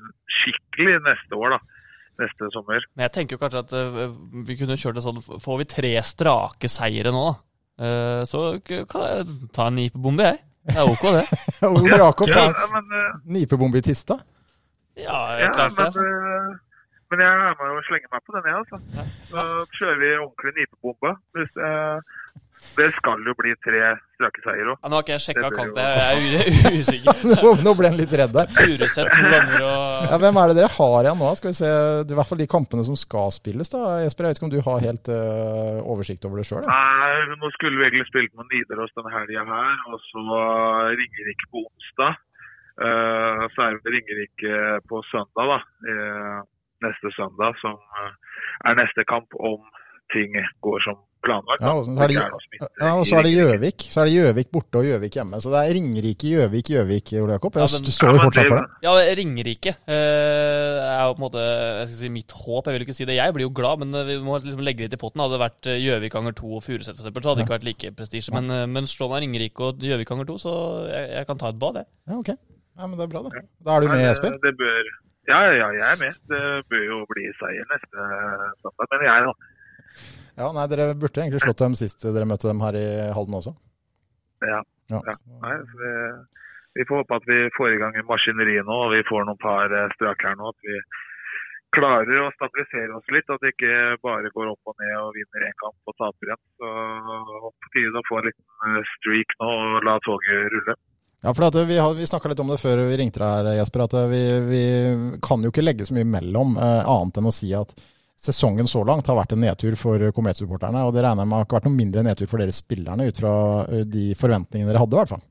skikkelig neste år, da. Neste sommer. Men jeg tenker jo kanskje at eh, vi kunne kjørt det sånn Får vi tre strake seire nå, da, eh, så kan jeg ta en nipebombe, jeg. Det er ok, det. Ole Jakob Ja, tar men, nipebombe i Tista? Ja, klart det. eh, men jeg er med og slenger meg på den, jeg, altså. Så kjører vi ordentlig nipebombe. Hvis, eh, det skal jo bli tre strake seier òg. Ja, nå har ikke jeg sjekka jo- jeg er usikker. Nå, ble han litt redd der. Furuset to ganger og Ja, hvem er det dere har igjen nå? Skal vi se, I hvert fall de kampene som skal spilles. da. Jesper, jeg vet ikke om du har helt uh, oversikt over det sjøl? Nei, nå skulle vi egentlig spilt med Nidaros denne helga her, og så Ringerike på onsdag. Uh, så er det Ringerike på søndag, da. eh, neste søndag, som er neste kamp om ting går som planlagt. Ja, og så er det- Ja, og så er det. Gjøvik. Så er det Gjøvik borte og Gjøvik hjemme. Så det er Ringerike, Gjøvik, Gjøvik, Ole Jakob. Ja, Jeg men- står Ja, jo fortsatt for det. Ja, Ringerike eh, er jo på en måte jeg skal si, mitt håp. Jeg vil ikke si det. Jeg blir jo glad, men eh, vi må liksom legge litt i potten. Hadde det vært eh, Gjøvik ganger to og Furuset, f.eks., så hadde det ikke vært like prestisje. Men, men slå meg Ringerike og Gjøvik ganger to, så jeg, jeg kan ta et bad, jeg. Ja, ok. Ja, men det er bra, det. Da er du med, Espen? det- bør, ja, ja, jeg er med. Det bør jo bli seier neste søndag, Men jeg. Ja, nei, Dere burde egentlig slått dem sist dere møtte dem her i Halden også. Ja. Ja. Ja. Nei, vi, vi får håpe at vi får i gang maskineriet nå, og vi får noen par eh, strak her nå. At vi klarer å stabilisere oss litt. At det ikke bare går opp og ned og vinner én kamp og taper igjen. Så på tide å få en liten eh, streak nå og la toget rulle. Ja, for at vi, har- vi snakka litt om det før vi ringte deg her, Jesper. At vi, vi kan jo ikke legge så mye mellom, eh, annet enn å si at sesongen så langt har vært en nedtur for Komet-supporterne. Og det regner jeg med har ikke vært noe mindre nedtur for dere spillerne, ut fra eh, de forventningene dere hadde, i hvert fall.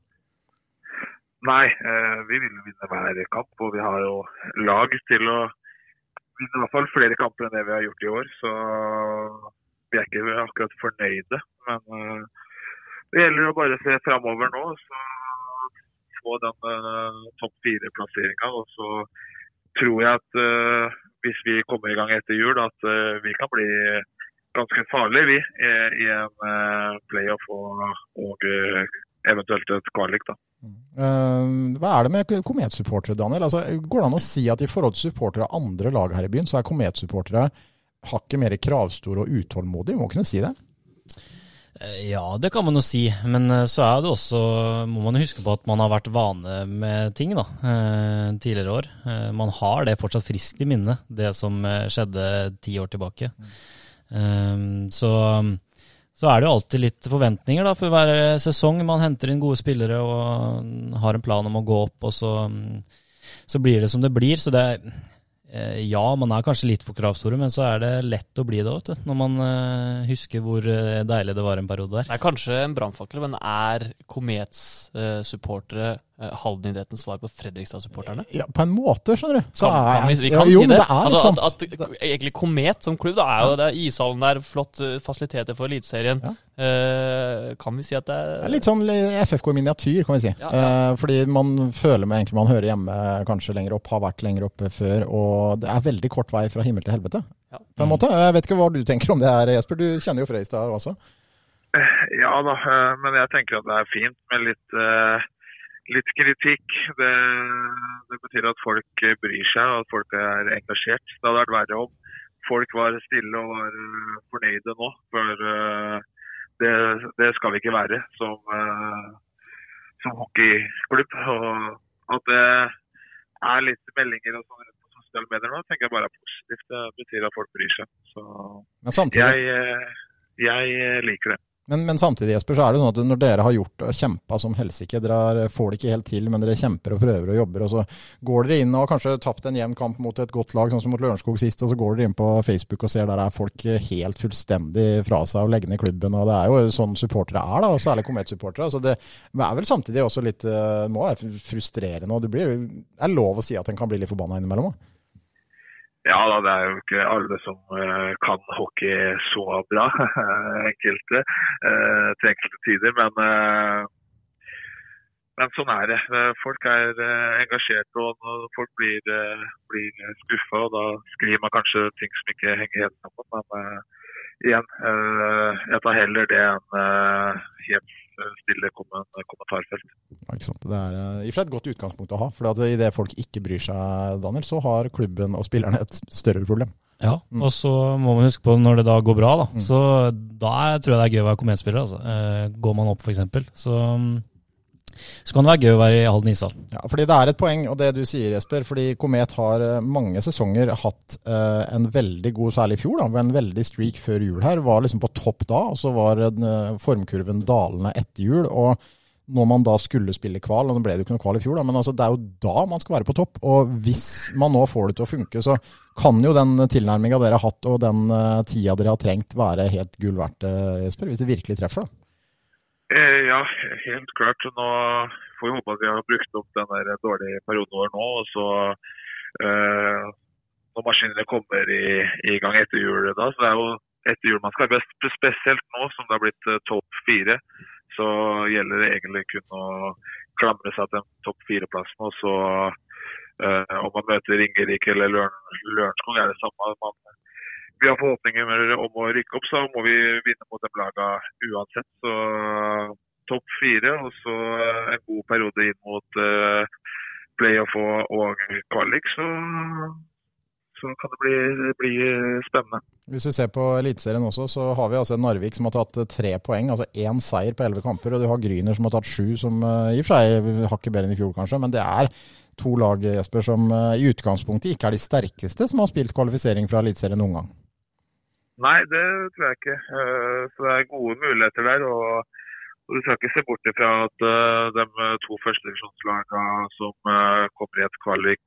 Nei, eh, vi vil vinne hver kamp, og vi har jo lag til å vinne i hvert fall flere kamper enn det vi har gjort i år. Så vi er ikke akkurat fornøyde. Men eh, det gjelder å bare se framover nå, så få den topp fire-plasseringa. Og så tror jeg at hvis vi kommer i gang etter jul, at eh, vi kan bli ganske farlige, vi, i, i en eh, playoff og, og eh, eventuelt et kvalik. da. Eh, hva er det med kometsupportere, Daniel? Altså, går det an å si at i forhold til supportere av andre lag her i byen, så er kometsupportere hakket mer kravstore og utålmodige? Må kunne si det? Eh, Ja, det kan man jo si, men eh, så er det også, må man jo huske på at man har vært vane med ting da, eh, tidligere år. Man har det fortsatt friskt i minne, det som skjedde ti år tilbake. Så, så er det jo alltid litt forventninger da, for hver sesong. Man henter inn gode spillere og har en plan om å gå opp, og så, så blir det som det blir. Så det er ja, man er kanskje litt for kravstore, men så er det lett å bli det òg, når man eh, husker hvor eh, deilig det var en periode der. Det er kanskje en brannfakkel, men er Komets eh, supportere eh, Halden-idrettens svar på Fredrikstad-supporterne? Ja, på en måte, skjønner du. Så Kan, er- kan vi, vi ja, jo, si det. det er altså, sånn. at, at, egentlig Komet som klubb, da er jo det er ishallen der, flott eh, fasiliteter for Eliteserien. Ja. Eh, kan vi si at det Det er er litt sånn FFK i miniatyr, kan vi si. Ja, ja. Eh, fordi man føler med egentlig man hører hjemme kanskje lenger opp, har vært lenger oppe før. Og det er veldig kort vei fra himmel til helvete, Ja. på en måte. Jeg vet ikke hva du tenker om det her, Jesper. Du kjenner jo Fredrikstad også. Ja da, eh, men jeg tenker at det er fint med litt, eh, litt kritikk. Det, det betyr at folk bryr seg og at folk er engasjert. Det hadde vært verre om folk var stille og var eh, fornøyde nå. For eh, det, det skal vi ikke være som, eh, som hockeyklubb. Og at det er litt meldinger og sånn rundt på sosiale medier nå, tenker jeg bare er positivt. Det betyr at folk bryr seg. Så jeg, jeg liker det. Men, men samtidig Jesper, så er det sånn at når dere har gjort og kjempa som helsike, dere får det ikke helt til, men dere kjemper og prøver og jobber, og så går dere inn og har kanskje tapt en jevn kamp mot et godt lag, sånn som mot Lørenskog sist, og så går dere inn på Facebook og ser der er folk helt fullstendig fra seg og legger ned klubben, og det er jo sånn supportere er, da, og særlig Komet-supportere. Så det er vel samtidig også litt eh, må være frustrerende, og det er lov å si at en kan bli litt forbanna innimellom òg. Ja da, det er jo ikke alle som eh, kan hockey så bra. enkelte eh, til enkelte tider. Men, eh, men sånn er det. Folk er engasjerte, og folk blir, blir skuffa, og da skriver man kanskje ting som ikke henger helt sammen. Men igjen, jeg tar heller det enn helt stille kommentarfelt. Ja, ikke sant? Det er eh, i og for seg et godt utgangspunkt å ha, for at idet folk ikke bryr seg, Daniel, så har klubben og spillerne et større problem. Ja, Mm. og så må man huske på når det da går bra, da. Mm. Så da tror jeg det er gøy å være kometspiller. Altså. Eh, går man opp, f.eks., så, mm, så kan det være gøy å være i Halden ishall. Ja, fordi det er et poeng, og det du sier, Jesper. Fordi Komet har eh, mange sesonger hatt eh, en veldig god, særlig i fjor, da, en veldig streak før jul her. Var liksom på topp da, og så var den, eh, formkurven dalende etter jul. og når man da skulle spille kval, og nå ble det jo ikke noe kval i fjor, da, men altså det er jo da man skal være på topp. Og hvis man nå får det til å funke, så kan jo den tilnærminga dere har hatt og den eh, tida dere har trengt, være helt gull verdt, eh, Jesper. Hvis det virkelig treffer, da. Eh, Ja, helt klart. Nå får vi håpe at vi har brukt opp den der dårlige perioden vår nå. og så eh, Når maskinene kommer i, i gang etter jul, da, så det er jo etter jul man skal best. Spesielt nå som det har blitt eh, topp fire, så gjelder det egentlig kun å klamre seg til topp fire-plassen. Og så eh, om man møter Ringerike eller Løren, Lørenskog, er det samme. Man, vi har forhåpninger om å rykke opp, så må vi vinne mot de lagene uansett. Så topp fire, og så en god periode inn mot uh, playoff og, kvalik, så, så kan det bli, bli spennende. Hvis vi ser på Eliteserien også, så har vi altså Narvik som har tatt eh, tre poeng, altså én seier på elleve kamper. Og du har Gryner som har tatt sju, som eh, i og for seg hakket bedre enn i fjor, kanskje. Men det er to lag Jesper, som eh, i utgangspunktet ikke er de sterkeste som har spilt kvalifisering fra Eliteserien noen gang. Nei, det tror jeg ikke. Eh, Så det er gode muligheter der. og og Du skal ikke se bort ifra at eh, de to førstedivisjonslagene som eh, kommer i et kvalik,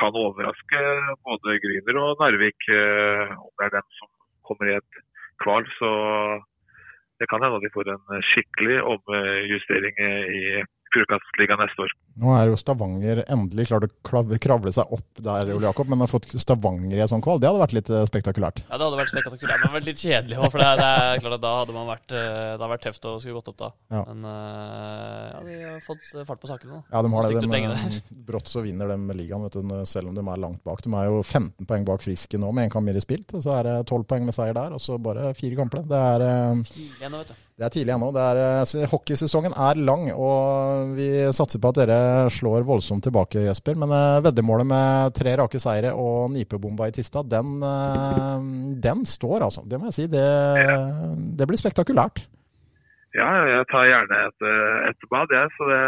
kan overraske både Gryner og Narvik, om det er dem som kommer i et kval. Så det kan hende de får en skikkelig omjustering i Fjordkastligaen neste år. Nå er jo Stavanger endelig klart å kravle seg opp der, Ole Jakob, men har fått Stavanger i en sånn kval. Det hadde vært litt eh, spektakulært. Ja, det hadde vært spektakulært, men vært litt kjedelig òg. For det, det er klart at da hadde man vært, eh, det hadde vært tøft å skulle gått opp da. Ja. Men eh, ja, vi har fått fart på sakene nå. Ja, de har det. De, brått så vinner de ligaen, vet du, selv om de er langt bak. De er jo 15 poeng bak Friske nå, med én kamp mer i spilt. Og så er det 12 poeng med seier der, og så bare fire kamper. Det er igjen vet du. Det er tidlig ennå. Eh, hockeysesongen er lang, og vi satser på at dere slår voldsomt tilbake, Jesper. Men eh, veddemålet med tre rake seire og nipebomba i Tista, den, eh, den står, altså. Det må jeg si. Det, det blir spektakulært. Ja, jeg tar gjerne et et bad, jeg. Så det,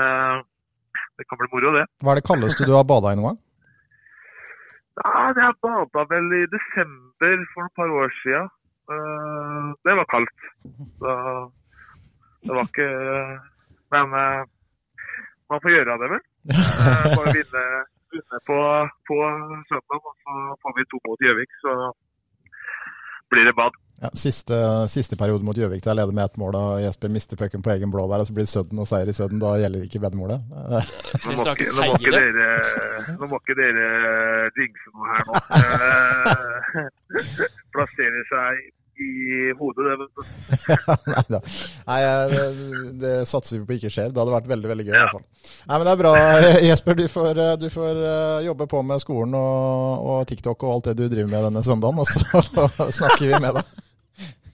det kan bli moro, det. Hva er det kaldeste du har bada i noen gang? Nei, jeg bada vel i desember for et par år siden. Eh, det var kaldt. Så det var ikke Men eh, man får gjøre det, vel. Uh, Bare vinne, vinne på, på søndag, og så får vi to mot Gjøvik, så blir det bad. Ja, siste, siste periode mot Gjøvik der leder med ett mål, og Jesper mister pucken på egen blå der, og så blir det Sudden og seier i Sudden. Da gjelder ikke veddemålet. Nå må, ikke, nå, må ikke dere, nå må ikke dere jinxe noe her nå. Eh, Plassere seg i hodet, det. vet du. Nei da. Nei, det, det satser vi på ikke skjer. Det hadde vært veldig veldig gøy. i hvert fall. Nei, men Det er bra, Jesper. Du får, du får eh, jobbe på med skolen og, og TikTok og alt det du driver med denne søndagen, og så snakker vi med deg.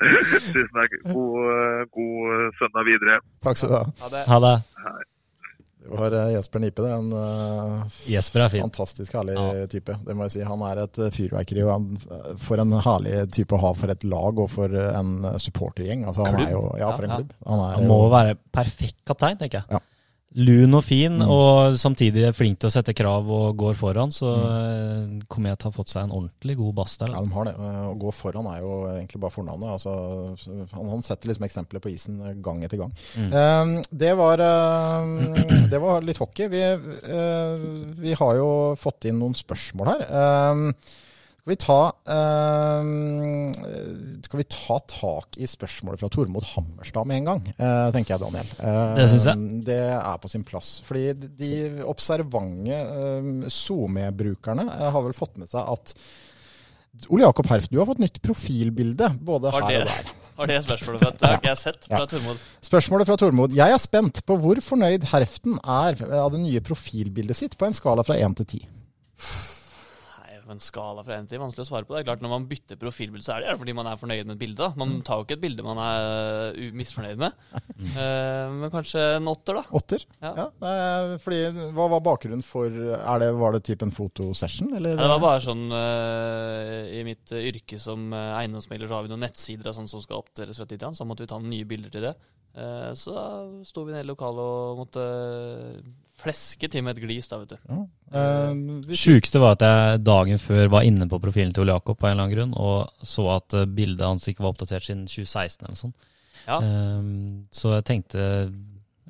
Tusen takk. God, eh, god søndag videre. Takk skal du ha. Ha det, Ha det. Det var eh, Jesper Nipe, det. En eh, Jesper er fin. fantastisk herlig Ja. type. Det må jeg si. Han er et eh, fyrverkeri. og han, For en herlig type å ha for et lag og for en supportergjeng. Altså, han er jo, ja, for en Ja, ja. klubb. Han, er Han må jo, være perfekt kaptein, tenker jeg. Ja. Lun og fin, Mm. og samtidig er flink til å sette krav og går foran. Så Mm. eh, kommer jeg til å ha fått seg en ordentlig god bass der. Ja, Altså. de har det. Eh, Å gå foran er jo egentlig bare fornavnet. Altså, han, han setter liksom eksempler på isen eh, gang etter gang. Mm. Eh, det, var, eh, det var litt hockey. Vi, uh, vi har jo fått inn noen spørsmål her. Eh, skal vi ta uh, Skal vi ta tak i spørsmålet fra Tormod Hammerstad med en gang, uh, tenker jeg, Daniel. Uh, Det synes jeg. Det er på sin plass. Fordi de observante SoMe-brukerne har vel fått med seg at Ole Jakob Herf, du har fått nytt profilbilde både her og der. var det spørsmålet. fra, det har ikke jeg sett fra Ja. Tormod. Spørsmålet fra Tormod. Jeg er spent på hvor fornøyd Herften er av det nye profilbildet sitt på en skala fra 1 til 10. På en skala fra 1 til vanskelig å svare på. Det er klart Når man bytter profilbilde, så er det fordi man er fornøyd med et bilde. da. Man tar jo ikke et bilde man er misfornøyd med. Eh, men kanskje en åtter, da. Åtter? Ja. Ja. eh, fordi, hva var bakgrunnen for er det, Var det typ en fotosession, eller? Ja, det var bare sånn eh, I mitt eh, yrke som uh, eiendomsmegler så har vi noen nettsider og sånn som skal oppdateres fra tid til annen. Så måtte vi ta nye bilder til det. Eh, så sto vi nede i lokalet og måtte fleske til med et glis, da, vet du. Ja. Uh, Sjukeste var at jeg dagen før var inne på profilen til Ole Jakob på en eller annen grunn, og så at eh, bildet hans ikke var oppdatert siden 2016 eller noe sånt. Ja. Um, så jeg tenkte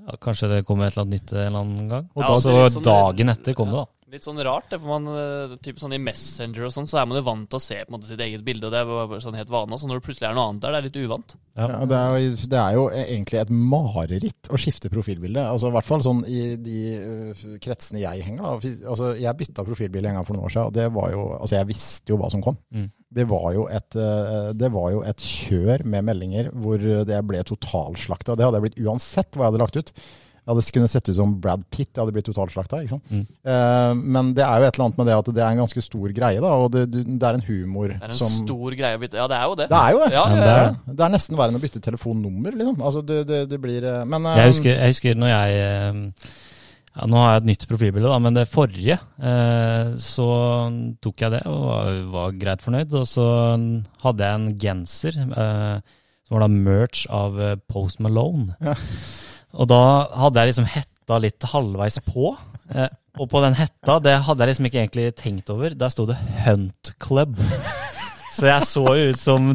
ja, kanskje det kommer et eller annet nytt en eller annen gang. Og Ja, da, så sånn- dagen etter kom det, da. Litt sånn rart, det, for man, eh, typ sånn i Messenger og sånn, så er man jo vant til å se på en måte sitt eget bilde, og det er bare sånn helt vane. Så når det plutselig er noe annet der, det er litt uvant. ja, det, er jo, det er jo egentlig et mareritt å skifte profilbilde. Altså, I hvert fall sånn i de uh, kretsene jeg henger. Da. Altså, jeg bytta profilbilde en gang for noen år siden, og det var jo, altså, jeg visste jo hva som kom. Mm. Det var, jo et, øh, det var jo et kjør med meldinger hvor det ble totalslakta. Det hadde jeg blitt uansett hva jeg hadde lagt ut. Jeg hadde kunnet sett ut som Brad Pitt. Jeg hadde blitt totalslakta. ikke? Mm. Uh, men det er jo et eller annet med det at det er en ganske stor greie, da, og det, det er en humor Det er en som stor greie å bytte. Ja, det er jo det. Det er jo det. Ja, Ja, ja, det er Det er nesten verre enn å bytte telefonnummer, liksom. Altså, det, det, det blir eh, Men uh, Jeg husker, jeg husker når jeg eh, ja, Nå har jeg et nytt profilbilde, da, men det forrige eh, så tok jeg det og var, var greit fornøyd. Og så hadde jeg en genser eh, som var da merch av eh, Post Malone. Ja. Og da hadde jeg liksom hetta litt halvveis på. Eh, og på den hetta, det hadde jeg liksom ikke egentlig tenkt over, der sto det Hunt Club. Så jeg så jo ut som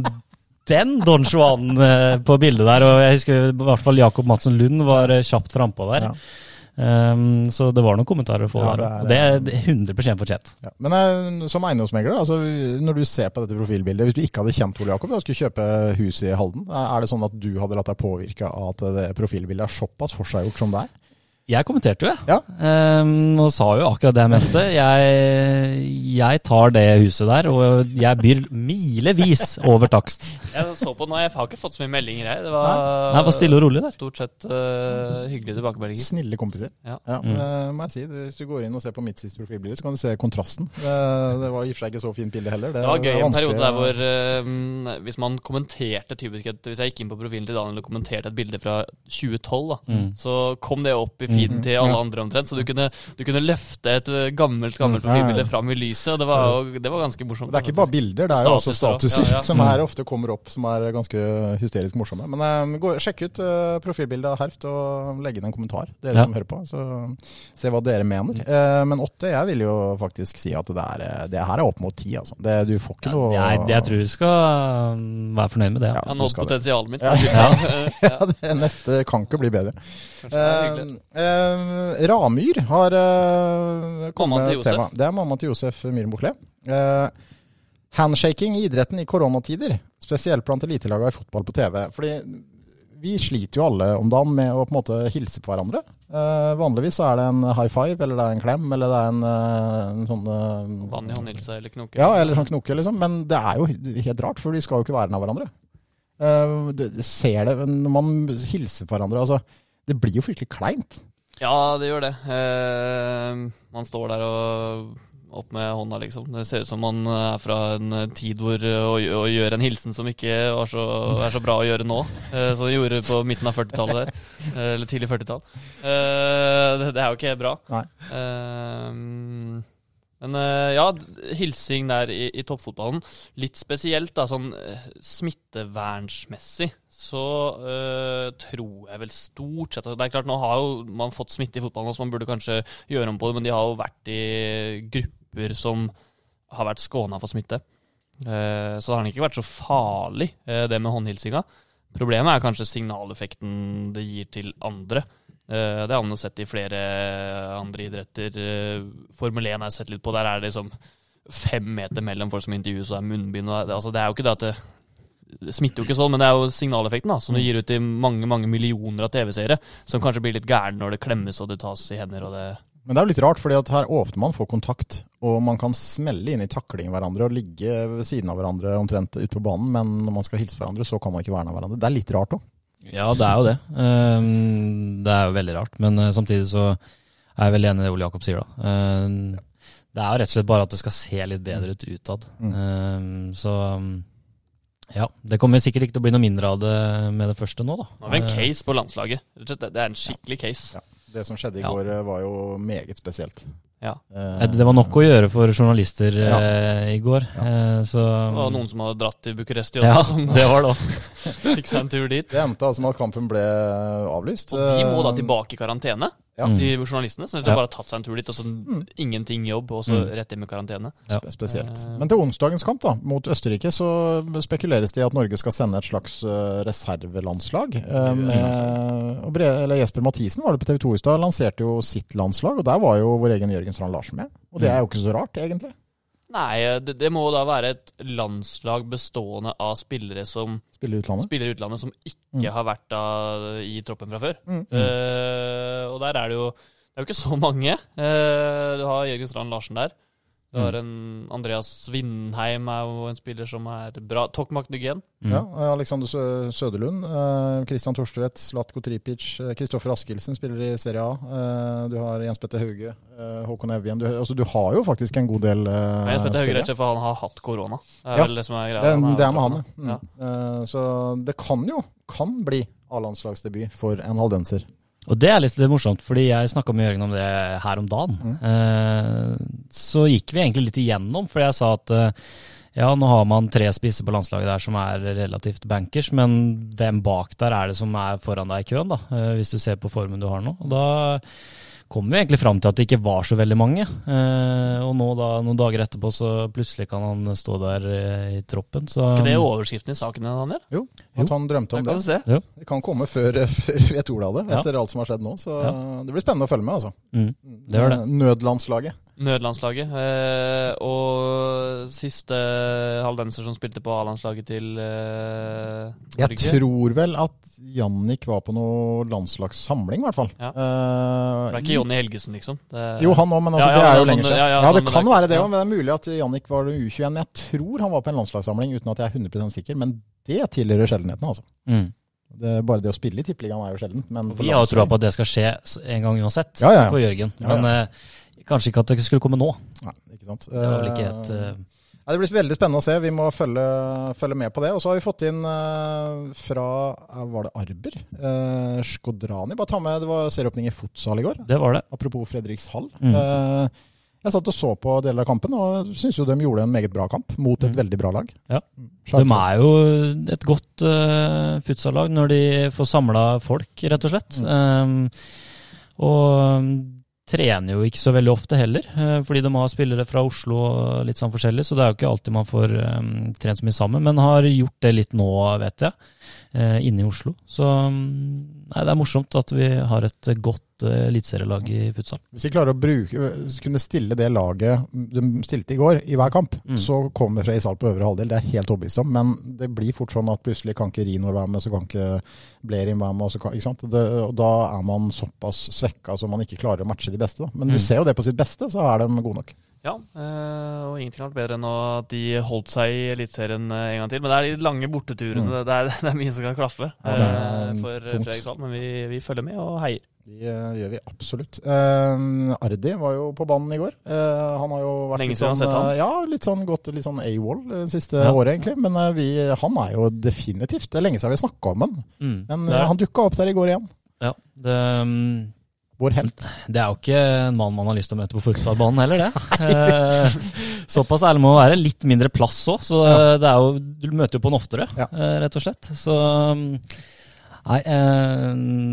den Don Juan eh, på bildet der, og jeg husker i hvert fall Jakob Madsen Lund var eh, kjapt frampå der. Ja. Um, så det var noen kommentarer å få Ja, der. det er- det er er 100 fortjent. Ja. Men uh, som eiendomsmegler, altså, når du ser på dette profilbildet Hvis du ikke hadde kjent Ole Jakob og skulle kjøpe hus i Halden, er det sånn at du hadde latt deg påvirke av at det profilbildet er såpass forseggjort som det er? Jeg kommenterte jo, jeg. Ja. Um, og sa jo akkurat det jeg mente. Jeg, jeg tar det huset der, og jeg byr milevis over takst. Jeg så på nå, jeg har ikke fått så mye meldinger, jeg. Det var, Nei, var stille og rolig der. Stort sett uh, hyggelige tilbakemeldinger. Snille kompiser. Ja. Mm. eh, må jeg si. Hvis du går inn og ser på mitt siste profilbilde, så kan du se kontrasten. Det, det var i og for seg ikke så fint bilde heller. Det var gøy en periode der hvor uh, hvis man kommenterte typisk et, Hvis jeg gikk inn på profilen til Daniel og kommenterte et bilde fra 2012, da, Mm. så kom det opp i feeden Mhm. til alle Ja. andre omtrent. Så du kunne, du kunne løfte et eh, gammelt gammelt Mm, profilbilde fram i lyset. Og det var, det var ganske morsomt. Det er ikke bare bilder, det er jo også Statuser Ja, ja. som her ofte kommer opp, som er ganske hysterisk morsomme. Men eh, gå, sjekk ut eh, profilbildet av Herft og legg inn en kommentar, dere Ja. som hører på. Så se hva dere mener. Eh, men åtte, jeg vil jo faktisk si at det, er, det her er opp mot ti, altså. Det, du får ikke noe Jeg, jeg tror du skal um, være fornøyd med det. Ja. Ja. Jeg har nådd skal potensialet mitt. Ja. ja. Ja, det neste kan ikke bli bedre. Kanskje eh, Ramyr har uh, kommet til tema. Det er mamma til Josef Myhren Bukle. Eh, handshaking i idretten i koronatider, spesielt blant elitelagene i fotball på TV. Fordi vi sliter jo alle om dagen med å på en måte hilse på hverandre. Eh, vanligvis så er det en high five, eller det er en klem, eller det er en, en sånn Vann i håndhilse eller knoke. ja, eller sånn knoke, liksom. Men det er jo helt rart, for de skal jo ikke være nær hverandre. Eh, det, ser det når man hilser på hverandre. Altså, det blir jo fryktelig kleint. Ja, det gjør det. Eh, man står der og opp med hånda, liksom. Det ser ut som man er fra en tid hvor å, å gjøre en hilsen som ikke var så, er så bra å gjøre nå, eh, som de gjorde på midten av 40-tallet der. Eh, eller tidlig 40-tall. Eh, det, det er jo ikke bra. Nei. Men eh, ja, hilsing der i, i toppfotballen. Litt spesielt, da, sånn eh, smittevernsmessig, så uh, tror jeg vel stort sett Det er klart, nå har jo man fått smitte i fotballen, så man burde kanskje gjøre om på det, men de har jo vært i grupper som har vært skåna for smitte. Uh, så det har ikke vært så farlig, uh, det med håndhilsinga. Problemet er kanskje signaleffekten det gir til andre. Eh, Det har man sett i flere andre idretter. Eh, Formel 1 har jeg sett litt på. Der er det liksom fem meter mellom folk som intervjues, og det er munnbind. Og det, altså det er jo ikke det at det, det smitter jo ikke sånn, men det er jo signaleffekten da, som du gir ut til mange mange millioner av TV-seere, som kanskje blir litt gærne når det klemmes og det tas i hender. og det... Men det er jo litt rart, fordi at her åpner man for kontakt, og man kan smelle inn i takling hverandre og ligge ved siden av hverandre omtrent ute på banen, men når man skal hilse hverandre, så kan man ikke være nær hverandre. Det er litt rart òg. Ja, det er jo det. Um, det er jo veldig rart. Men uh, samtidig så er jeg veldig enig i det Ole Jakob sier, da. Um, det er jo rett og slett bare at det skal se litt bedre ut utad. Mm. Um, så um, ja. Det kommer sikkert ikke til å bli noe mindre av det med det første nå, da. Nå har vi en Uh, case på landslaget. Det er en skikkelig case. Ja. Det som skjedde i går, eh, var jo meget spesielt. Ja. Eh, det var nok å gjøre for journalister Ja. uh, i går. Uh, så Det var noen som hadde dratt til Bucuresti også, Ja, som det var det òg. fikk seg en tur dit. Det endte altså med at kampen ble avlyst. Og de må da Eh, tilbake i karantene, Ja. Mm. de journalistene. Så de Ja. har bare tatt seg en tur dit, og så ingenting jobb, og så Mm. rett inn med karantene. Ja. Spe- Spesielt. Eh. Men til onsdagens kamp da, mot Østerrike så spekuleres det i at Norge skal sende et slags eh, reservelandslag. eh, med, og Bre, eller Jesper Mathisen var det på TV 2 i stad, lanserte jo sitt landslag. Og der var jo vår egen Jørgen Strand Larsen med. Og det er jo ikke så rart, egentlig. Nei, det, det må da være et landslag bestående av spillere som Spiller utlandet. spiller utlandet, som ikke Mm. har vært da i troppen fra før. Mm. Uh, og der er det jo Det er jo ikke så mange. Uh, du har Jørgen Strand Larsen der. Du har en Andreas Vindheim er jo en spiller som er bra. Tokmak Nugen. Mm. Ja, eh, Alexander Sø Søderlund, eh, Torstvedt, Slatko Tripic, eh, Kristoffer Askildsen spiller i Serie A. Eh, du har Jens Petter Hauge, eh, Håkon Evjen. Du, altså, du har jo faktisk en god del eh, Jens Petter Hauge rett og slett for han har hatt korona. Det er Ja. vel det som er greia. Det, det er med han, mm. ja. Mm. Eh, Så det kan jo kan bli A-landslagsdebut for en haldenser. Og det er litt morsomt, fordi jeg snakka med Jørgen om det her om dagen. Mm. Eh, så gikk vi egentlig litt igjennom, for jeg sa at eh, ja, nå har man tre spisser på landslaget der som er relativt bankers, men hvem bak der er det som er foran deg i køen, da, eh, hvis du ser på formen du har nå? Og da kom vi egentlig fram til at det ikke var så veldig mange. Eh, og nå da, noen dager etterpå så plutselig kan han stå der eh, i troppen. Så Er ikke det overskriften i saken, Daniel? Jo, at han drømte om det. kan det. Det kan komme før, før vi vet ordet av det, Ja. etter alt som har skjedd nå. Så Ja. det blir spennende å følge med, altså. mm, det det. Eh, Nødlandslaget. Nødlandslaget. Eh, og siste halvdenser som spilte på A-landslaget til eh, Jeg tror vel at Jannik var på noe landslagssamling, i hvert fall. Ja. Eh, Det er ikke Jonny Helgesen, liksom. Det, Jo, han òg, men altså, Ja, ja, det er jo lenger sånn- siden. ja, Ja, ja, det sånn kan det- være det ja. òg, men det er mulig at Jannik var U21. Men jeg tror han var på en landslagssamling, uten at jeg er 100 sikker. Men det tilhører sjeldenheten, altså. Mm. Det, bare det å spille i Tippeligaen er jo sjeldent. Men Vi har jo troa på at det skal skje en gang uansett Ja, ja, ja. for Jørgen. Ja, ja. Men eh, kanskje ikke at det skulle komme nå. Nei, ikke sant. Det var vel ikke et eh, Nei, det blir veldig spennende å se. Vi må følge, følge med på det. Og så har vi fått inn uh, fra Var det Arber? Uh, Skodrani. Bare ta med, Det var serieåpning i futsal i går. Det var det. Apropos Fredrikshall. Mm. Jeg satt og så på deler av kampen, og syns jo de gjorde en meget bra kamp mot et Mm. veldig bra lag. Ja. Mm. De er jo et godt uh, futsallag når de får samla folk, rett og slett. Um, og trener jo ikke så veldig ofte heller, eh, fordi de har spillere fra Oslo og litt sånn forskjellig, så det er jo ikke alltid man får um, trent så mye sammen. Men har gjort det litt nå, vet jeg, eh, inne i Oslo. Så um, nei, det er morsomt at vi har et godt eliteserielag eh, i futsal. Hvis vi klarer å bruke, kunne stille det laget de stilte i går, i hver kamp, Mm. så kommer Fredrikshall på øvre halvdel. Det er helt overbevist om. Men det blir fort sånn at plutselig kan ikke Rinor være med, så kan ikke Blerim være med. Kan, ikke sant? Det, og da er man såpass svekka så man ikke klarer å matche de beste. Da. Men du Mm. ser jo det på sitt beste, så er de gode nok. Ja, eh, og ingenting har vært bedre enn at de holdt seg i Eliteserien eh, en gang til. Men det er de lange borteturene. Mm. Det, er, det er mye som kan klaffe Ja, eh, for tungt. Men vi, vi følger med og heier. Det gjør vi absolutt. Uh, Ardi var jo på banen i går. Uh, han har jo vært Lenge siden sånn, har sett han. ja, litt sånn gått litt sånn AWOL det siste Ja. året, egentlig. Men uh, vi, han er jo definitivt Det er lenge siden vi snakka om han. Mm, Men han dukka opp der i går igjen. ja, det, um, Vår helt. Det er jo ikke en mann man har lyst til å møte på fotballbanen heller, det. Eh, Såpass ærlig må det være. Litt mindre plass òg, så det er jo, du møter jo på den oftere, Ja. eh, rett og slett. Så um, Nei, eh,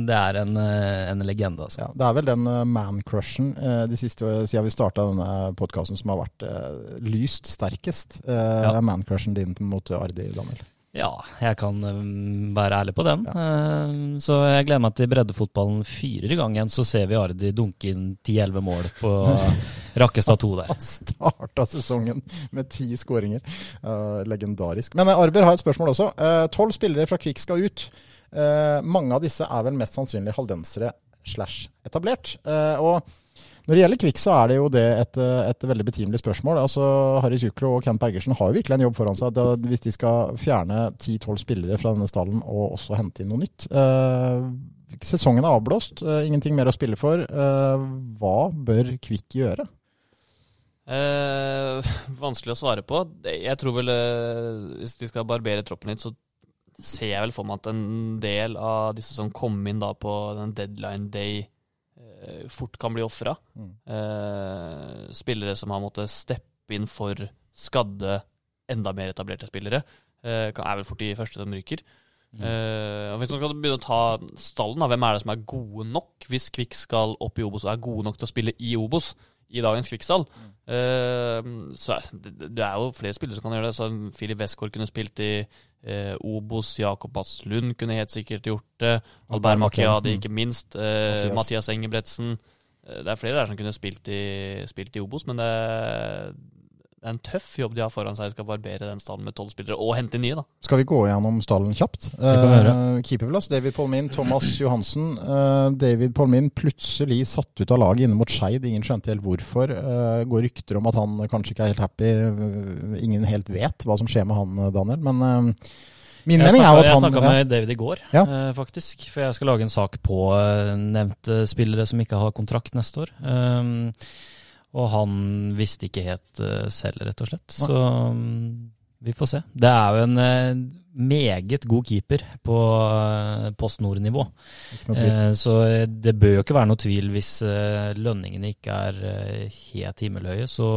det er en, eh, en legende, altså. Ja, det er vel den man-crushen de siste siden vi starta denne podkasten som har vært eh, lyst sterkest. Ja. Man-crushen din mot Ardi, Daniel. Ja, jeg kan um, være ærlig på den. Ja. så jeg gleder meg til breddefotballen fyrer i gang igjen, så ser vi Ardi dunke inn 10-11 mål på Rakkestad 2 der. Han starta sesongen med ti skåringer. Uh, legendarisk. Men uh, Arber har et spørsmål også. Eh, Tolv spillere fra Kvikk skal ut. Eh, mange av disse er vel mest sannsynlig haldensere slash etablert. Eh, og når det gjelder Kvikk, så er det jo det et, et veldig betimelig spørsmål. Altså, Harry Zuklo og Kent Bergersen har jo virkelig en jobb foran seg da, hvis de skal fjerne 10-12 spillere fra denne stallen og også hente inn noe nytt. Eh, sesongen er avblåst, eh, ingenting mer å spille for. Eh, hva bør Kvikk gjøre? Eh, vanskelig å svare på. Jeg tror vel eh, Hvis de skal barbere troppen litt, så ser jeg vel for meg at en del av disse som kom inn da på den deadline day, fort kan bli ofra. Mm. Eh, spillere som har måttet steppe inn for skadde, enda mer etablerte spillere, eh, er vel fort de første som ryker. Eh, og Hvis man skal begynne å ta stallen, da, hvem er det som er gode nok hvis Kvikk skal opp i Obos og er gode nok til å spille i Obos i dagens Kvikkstall? Eh, så er- det, det er jo flere spillere som kan gjøre det. Så Filip Westgård kunne spilt i uh, Obos, Jakob Aslund Lund kunne helt sikkert gjort det. Albert Makiadi, Mm. ikke minst. Uh, Mathias. Mathias Engebretsen. Det er flere der som kunne spilt i, spilt i Obos, men det er, det er en tøff jobb de har foran seg. De skal barbere den stallen med tolv spillere, og hente nye, da. Skal vi gå gjennom stallen kjapt? Uh, keeperplass David Polmin, Thomas Johansen. Uh, David Polmin plutselig satt ut av laget inne mot Skeid. Ingen skjønte helt hvorfor. Uh, går rykter om at han kanskje ikke er helt happy. Ingen helt vet hva som skjer med han, Daniel. Men uh, min Jeg mening er at han Jeg snakka ja. med David i går, Ja. eh, faktisk. For jeg skal lage en sak på nevnte spillere som ikke har kontrakt neste år. Um, og han visste ikke helt eh, selv, rett og slett. Så um, vi får se. Det er jo en eh, meget god keeper på uh, Post Nord-nivå. Eh, så det bør jo ikke være noe tvil hvis eh, lønningene ikke er eh, helt himmelhøye. Så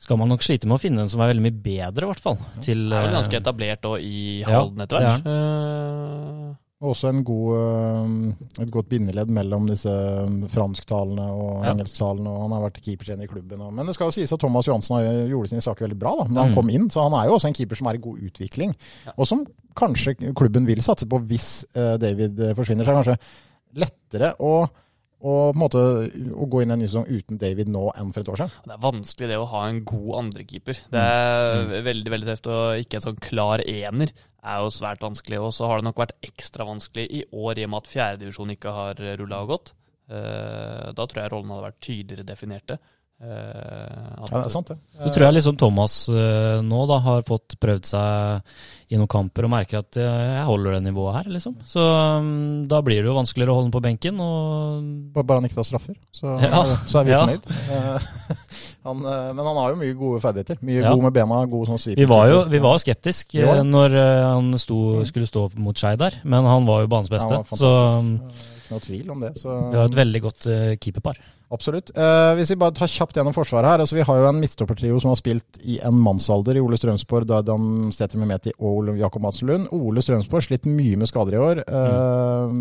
skal man nok slite med å finne en som er veldig mye bedre, i hvert fall. Til, Det er vel eh, ganske etablert òg i Halden etter hvert. Eh, Og også en god, eh, et godt bindeledd mellom disse fransktalene og Ja. engelsktalene. Og han har vært keepertrener i klubben. Og, men det skal jo sies at Thomas Johansen har, gjorde sine saker veldig bra da da han Mm. kom inn. Så han er jo også en keeper som er i god utvikling. Ja. Og som kanskje klubben vil satse på hvis eh, David eh, forsvinner. Så er det kanskje lettere å, å, på en måte, å gå inn i en ny sesong uten David nå enn for et år siden. Det er vanskelig det å ha en god andrekeeper. Det er Mm. veldig veldig tøft. Og ikke en sånn klar ener er jo svært vanskelig. Og så har det nok vært ekstra vanskelig i år i og med at fjerdedivisjon ikke har rulla og gått. Da tror jeg rollen hadde vært tydeligere definerte. Eh, at, Ja, det er sant, det. Så tror jeg liksom Thomas eh, nå da har fått prøvd seg i noen kamper og merker at eh, jeg holder det nivået her, liksom. Så mm, da blir det jo vanskeligere å holde den på benken. Og Bare, bare han ikke tar straffer, så, Ja. så er vi Ja. fornøyd. Han, men han har jo mye gode ferdigheter. Mye Ja. god med bena, god sånn sviper. vi var jo vi var skeptisk ja. når han sto, skulle stå mot Skei der, men han var jo banens beste. Han var så mm, Ikke noe tvil om det. Så. vi har et veldig godt keeperpar. Absolutt. Eh, hvis vi bare tar kjapt gjennom forsvaret her. altså Vi har jo en midtstoppertrio som har spilt i en mannsalder i Ole Strømsborg, Dardan Sæther Mehmeti og Ole Jakob Madsen Lund. Ole Strømsborg slitt mye med skader i år. Eh,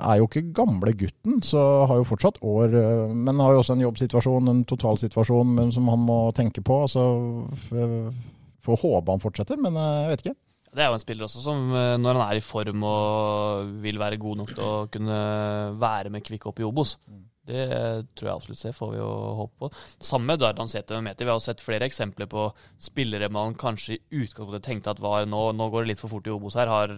er jo ikke gamle gutten, så har jo fortsatt år. eh, men har jo også en jobbsituasjon, en totalsituasjon men som han må tenke på. altså Får håpe han fortsetter, men eh, jeg vet ikke. Det er jo en spiller også som, eh, når han er i form og vil være god nok til å kunne være med Kvikk opp i Obos, det tror jeg absolutt ser, får vi jo håpe på. Samme med Dardan Sæther Meti. Vi har sett flere eksempler på spillere man kanskje i utgangspunktet tenkte at var nå, nå går det litt for fort i Obos her, har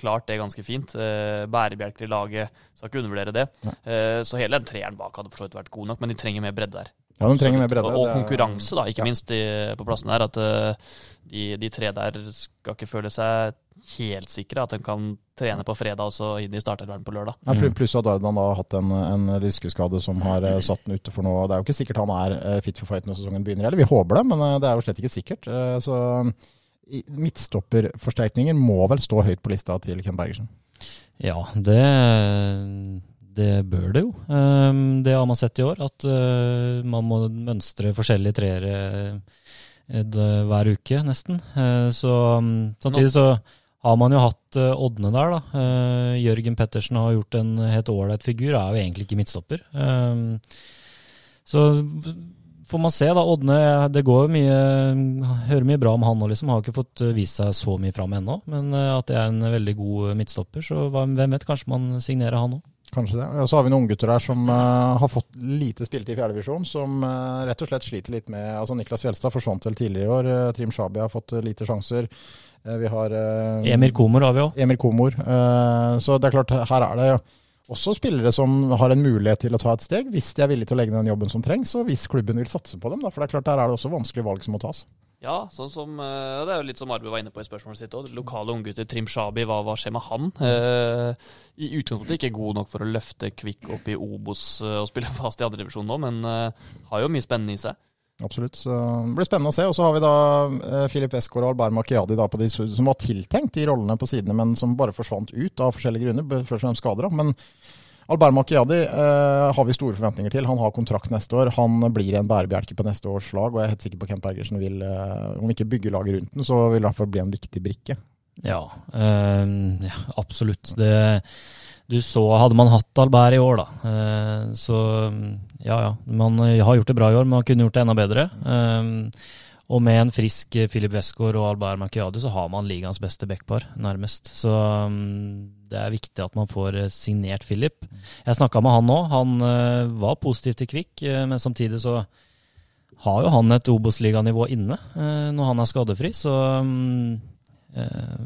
klart det ganske fint. Eh, bærebjelker i laget, skal ikke undervurdere det. Eh, så hele den treeren bak hadde for så vidt vært god nok, men de trenger mer bredde der. Ja, De trenger mer bredde. Og, og konkurranse, da, ikke Ja. minst de, på plassen her. At eh, de, de tre der skal ikke føle seg helt sikre. At de kan trene på fredag og så inn i starterverden på lørdag. Ja, pl- pluss at Dardan da har hatt en, en lyskeskade som har eh, satt den ute for noe. Det er jo ikke sikkert han er eh, fit for fight når sesongen begynner. Eller vi håper det, men eh, det er jo slett ikke sikkert. Så midtstopperforsterkninger må vel stå høyt på lista til Ken Bergersen. Ja, det, det bør det jo. Det har man sett i år, at man må mønstre forskjellige treere hver uke, nesten. Så um, samtidig så har man jo hatt uh, oddene der, da. Uh, Jørgen Pettersen har gjort en helt ålreit figur, er jo egentlig ikke midtstopper. Uh, så får man se, da. Ådne, det går jo mye Hører mye bra om han nå, liksom. Har ikke fått uh, vist seg så mye fram ennå. Men at det er en veldig god midtstopper, så hvem vet, kanskje man signerer han òg. Kanskje det. Og så har vi noen unggutter der som uh, har fått lite spilletid i fjerdedivisjon, som uh, rett og slett sliter litt med altså Niklas Fjelstad forsvant vel tidligere i år. Uh, Trim Shabi har fått eh, lite sjanser. Eh, vi har eh, Emir Komor har vi òg. Emir Komor. Eh, så det er klart, her er det også spillere som har en mulighet til å ta et steg, hvis de er villige til å legge ned den jobben som trengs, og hvis klubben vil satse på dem. Da. For det er klart, der er det også vanskelige valg som må tas. Ja, sånn som, det er jo litt som Arbe var inne på i spørsmålet sitt òg. Lokale unggutter, Trim Shabi, hva, hva skjer med han? Eh, I utgangspunktet ikke god nok for å løfte Kvikk opp i Obos og spille fast i andredivisjon nå, men eh, har jo mye spennende i seg. Absolutt. Så det blir spennende å se. Og så har vi da eh, Filip Eskår og Albar Makiadi på de, som var tiltenkt de rollene på sidene, men som bare forsvant ut av forskjellige grunner. Først og fremst skader. Men Albar Makiadi eh, har vi store forventninger til. Han har kontrakt neste år. Han blir en bærebjelke på neste års lag, og jeg er helt sikker på Kent Bergersen vil, eh, om ikke bygge laget rundt den, så vil det i hvert fall bli en viktig brikke. Ja, øh, ja, absolutt. Det, du så Hadde man hatt Albert i år, da, eh, så ja ja. Man har gjort det bra i år, men man kunne gjort det enda bedre. Eh, og med en frisk Filip Westgård og Albert Makiadi, så har man ligaens beste backpar, nærmest. Så mm, det er viktig at man får eh, signert Filip. Jeg snakka med han nå. Han eh, var positiv til Kvikk, eh, men samtidig så har jo han et Obos-liganivå inne eh, når han er skadefri, så mm, eh,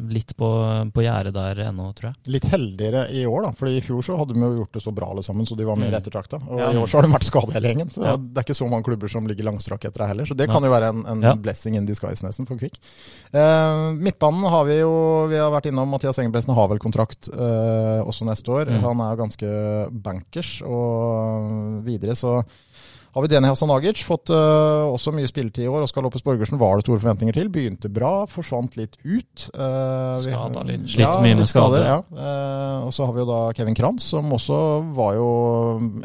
litt på, på gjerdet der ennå, tror jeg. Litt heldigere i år, da. For i fjor så hadde de jo gjort det så bra alle sammen, så de var mer Mm. ettertrakta. Og Ja. i år så har de vært skada hele gjengen. Så Ja. det er ikke så mange klubber som ligger langstrakk etter deg heller. Så det kan jo være en, en Ja. blessing in disguise nesten for Kvikk. Eh, midtbanen har vi jo Vi har vært innom Mathias Engebretsen har vel kontrakt eh, også neste år. Mm. Han er jo ganske bankers. Og videre så har vi Deni Hassan Agic, fått uh, også mye spilletid i år. Oskar Loppes Borgersen var det store forventninger til. Begynte bra, forsvant litt ut. Uh, vi Skada litt. Slitt mye med skader, skader. Ja. uh, og så har vi jo da Kevin Kranz, som også var jo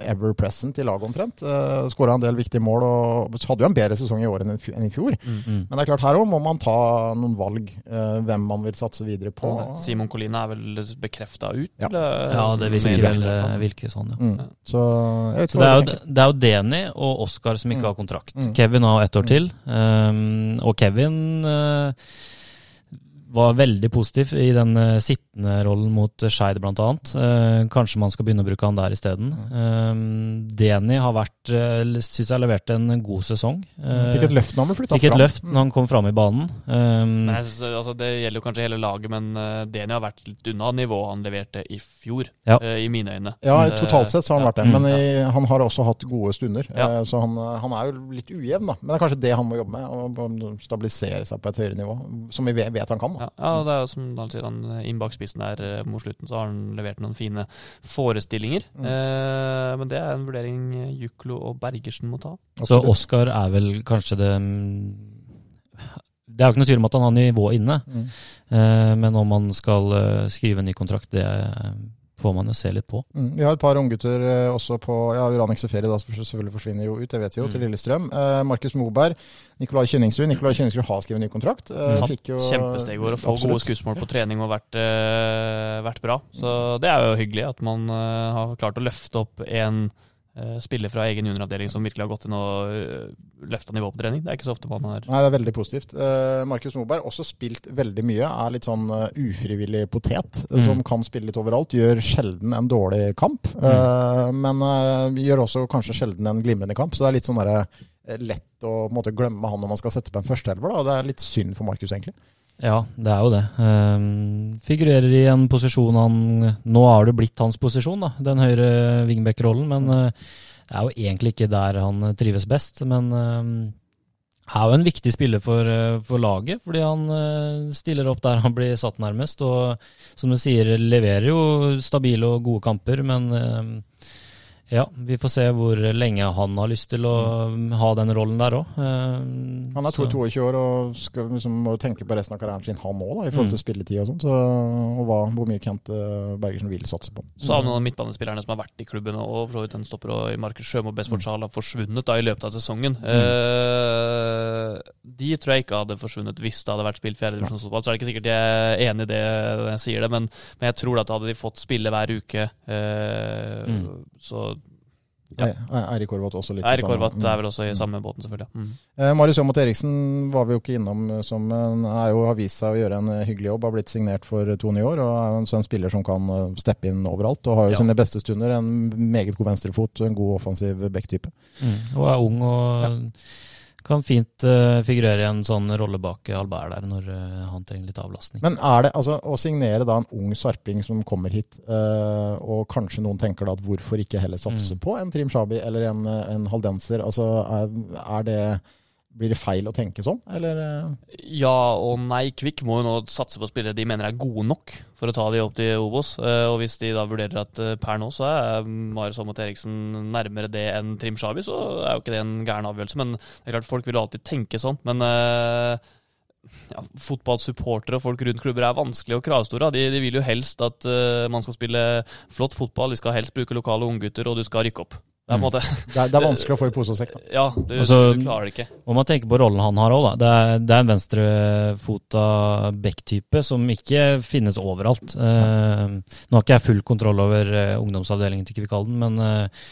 ever present i laget omtrent. Uh, Skåra en del viktige mål og hadde jo en bedre sesong i år enn i fjor. Mm. Men det er klart her òg må man ta noen valg, uh, hvem man vil satse videre på. Simon Colina er vel bekrefta ut? Ja. eller? Ja, det virker vel eh, virker sånn, ja. Mm. Så jeg vet Så det er, jo, det er jo Deni og Oscar som ikke Mm. har kontrakt. Mm. Kevin har ett år til. Um, og Kevin uh, var veldig positiv i den uh, sittende rollen mot Skeid bl.a. Uh, kanskje man skal begynne å bruke han der isteden. Uh, Deni har vært uh, Syns jeg leverte levert en god sesong. Uh, fikk et løft når han ble flytta fram. Fikk et løft når han kom fram i banen. Um, men synes, altså, det gjelder jo kanskje hele laget, men uh, Deni har vært litt unna nivået han leverte i fjor, ja. uh, i mine øyne. Ja, totalt sett så har han vært det, men i, han har også hatt gode stunder. Ja. så han, han, er jo litt ujevn, da. Men det er kanskje det han må jobbe med, å stabilisere seg på et høyere nivå, som vi vet, vet han kan. Da. Ja, ja, det er jo som han sier, han inn bak spissen der mot slutten så har han levert noen fine forestillinger. Mm. Eh, men det er en vurdering Juklo og Bergersen må ta. Så Oskar er vel kanskje det Det er jo ikke noe tvil om at han har nivå inne, mm. eh, men om han skal skrive en ny kontrakt, det får man jo se litt på. Mm. Vi har et par unggutter eh, også på ja, Uranix Ferie, da selvfølgelig forsvinner jo ut, det vet vi jo, mm. til Lillestrøm. Eh, Markus Moberg, Nikolai Kynningsrud. Nikolai Kynningsrud har skrevet ny kontrakt. Eh, fikk jo Kjempesteg over å få gode skussmål på trening og vært, eh, vært, bra. Så det er jo hyggelig at man eh, har klart å løfte opp en Eh, spiller fra egen junioravdeling som virkelig har gått inn og eh, løfta nivået på trening. Det er ikke så ofte man har Nei, det er veldig positivt. Uh, Markus Moberg også spilt veldig mye. Er litt sånn ufrivillig potet mm. som kan spille litt overalt. Gjør sjelden en dårlig kamp, mm. men gjør også kanskje sjelden en glimrende kamp. Så det er litt sånn der, lett å måte, glemme han når man skal sette på en førsteelver. Det er litt synd for Markus, egentlig. Ja, det er jo det. Um, figurerer i en posisjon han Nå har det blitt hans posisjon, da, den høyre wingback-rollen. Men uh, det er jo egentlig ikke der han trives best. Men um, er jo en viktig spiller for, uh, for, laget, fordi han uh, stiller opp der han blir satt nærmest. Og som du sier, leverer jo stabile og gode kamper, men ja, vi får se hvor lenge han har lyst til å ha den rollen der òg. Eh, han er 22 år og skal, liksom, må tenke på resten av karrieren sin, han òg, i forhold til mm. spilletid og sånt. Så, og hva, hvor mye Kent eh, Bergersen vil satse på. Så har noen av midtbanespillerne som har vært i klubben, og for så vidt en stopper og Markus Sjømo Bestford Sal har forsvunnet da i løpet av sesongen. Mm. Eh, de tror jeg ikke hadde forsvunnet hvis det hadde vært spilt fjerdedivisjonsfotball. Så er det ikke sikkert jeg er enig i det når jeg sier det, men, men jeg tror at hadde de fått spille hver uke, eh, mm. så ja. Eirik Horvath også litt Eirik Horvath er vel også i samme båten, selvfølgelig. Mm. Eh, Marius Aamodt Eriksen var vi jo ikke innom, eh, som er jo, har vist seg å gjøre en eh, hyggelig jobb. Har blitt signert for to nye år og er en sånn spiller som kan eh, steppe inn overalt. Og har jo ja. sine beste stunder. En meget god venstrefot, en god offensiv backtype. Mm. Og er ung og ja kan fint uh, figurere i en sånn rolle bak Albert der, når uh, han trenger litt avlastning. Men er det, altså, å signere da en ung sarping som kommer hit, uh, og kanskje noen tenker da at hvorfor ikke heller satse mm. på en Trim Shabi eller en, en haldenser, altså er, er det blir det feil å tenke sånn, eller? Ja og nei. Kvikk må jo nå satse på spillere de mener er gode nok for å ta de opp til Obos. Eh, og hvis de da vurderer at eh, per nå så er Marius Aamodt Eriksen nærmere det enn Trim Shabi, så er jo ikke det en gæren avgjørelse. Men det er klart, folk vil alltid tenke sånn. Men eh, ja, fotballsupportere og folk rundt klubber er vanskelig og kravstore. De, de, vil jo helst at man skal spille flott fotball, de skal helst bruke lokale unggutter, og du skal rykke opp. Det er, det, er, det er, vanskelig å få i pose og sekk. Da. Ja, du, altså, du, klarer det ikke. Og man tenker på rollen han har òg, da. Det er, det er en venstrefota back-type som ikke finnes overalt. Uh, nå har ikke jeg full kontroll over uh, ungdomsavdelingen til Kvikalden, men uh,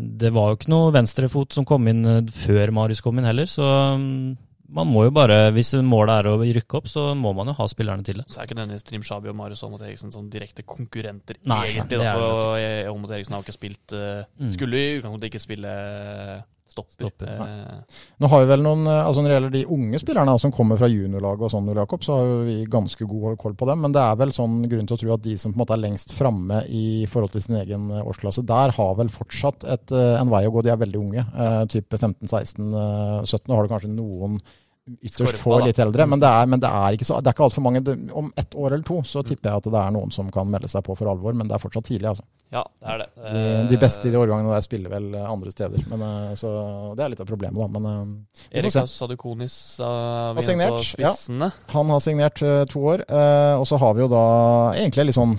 det var jo ikke noe venstrefot som kom inn før Marius kom inn heller, så um, man må jo bare, Hvis målet er å rykke opp, så må man jo ha spillerne til det. Så er ikke nødvendigvis Trim Shabi og Marius Aamodt Eriksen sånn direkte konkurrenter, Nei, egentlig. Da, for Aamodt Eriksen har jo ikke spilt mm. Skulle i utgangspunktet ikke spille uh, stopper. stopper. Uh, Nå har vi vel noen, altså Når det gjelder de unge spillerne som kommer fra juniorlaget, og sånn, Jakob, så har vi ganske god koll på dem. Men det er vel sånn grunn til å tro at de som på en måte er lengst framme i forhold til sin egen årsklasse, der har vel fortsatt et, en vei å gå. De er veldig unge. type 15-16-17. Nå har du kanskje noen ytterst få litt eldre. Men det er, men det er ikke så, det er ikke altfor mange. Om ett år eller to så tipper jeg at det er noen som kan melde seg på for alvor, men det er fortsatt tidlig. altså. Ja, det er det. De, de beste i de årgangene der spiller vel andre steder. Men, eh, så det er litt av problemet, da. Men Erik Sadukonis har signert. Ja, han har signert to år. Og så har vi jo da egentlig litt sånn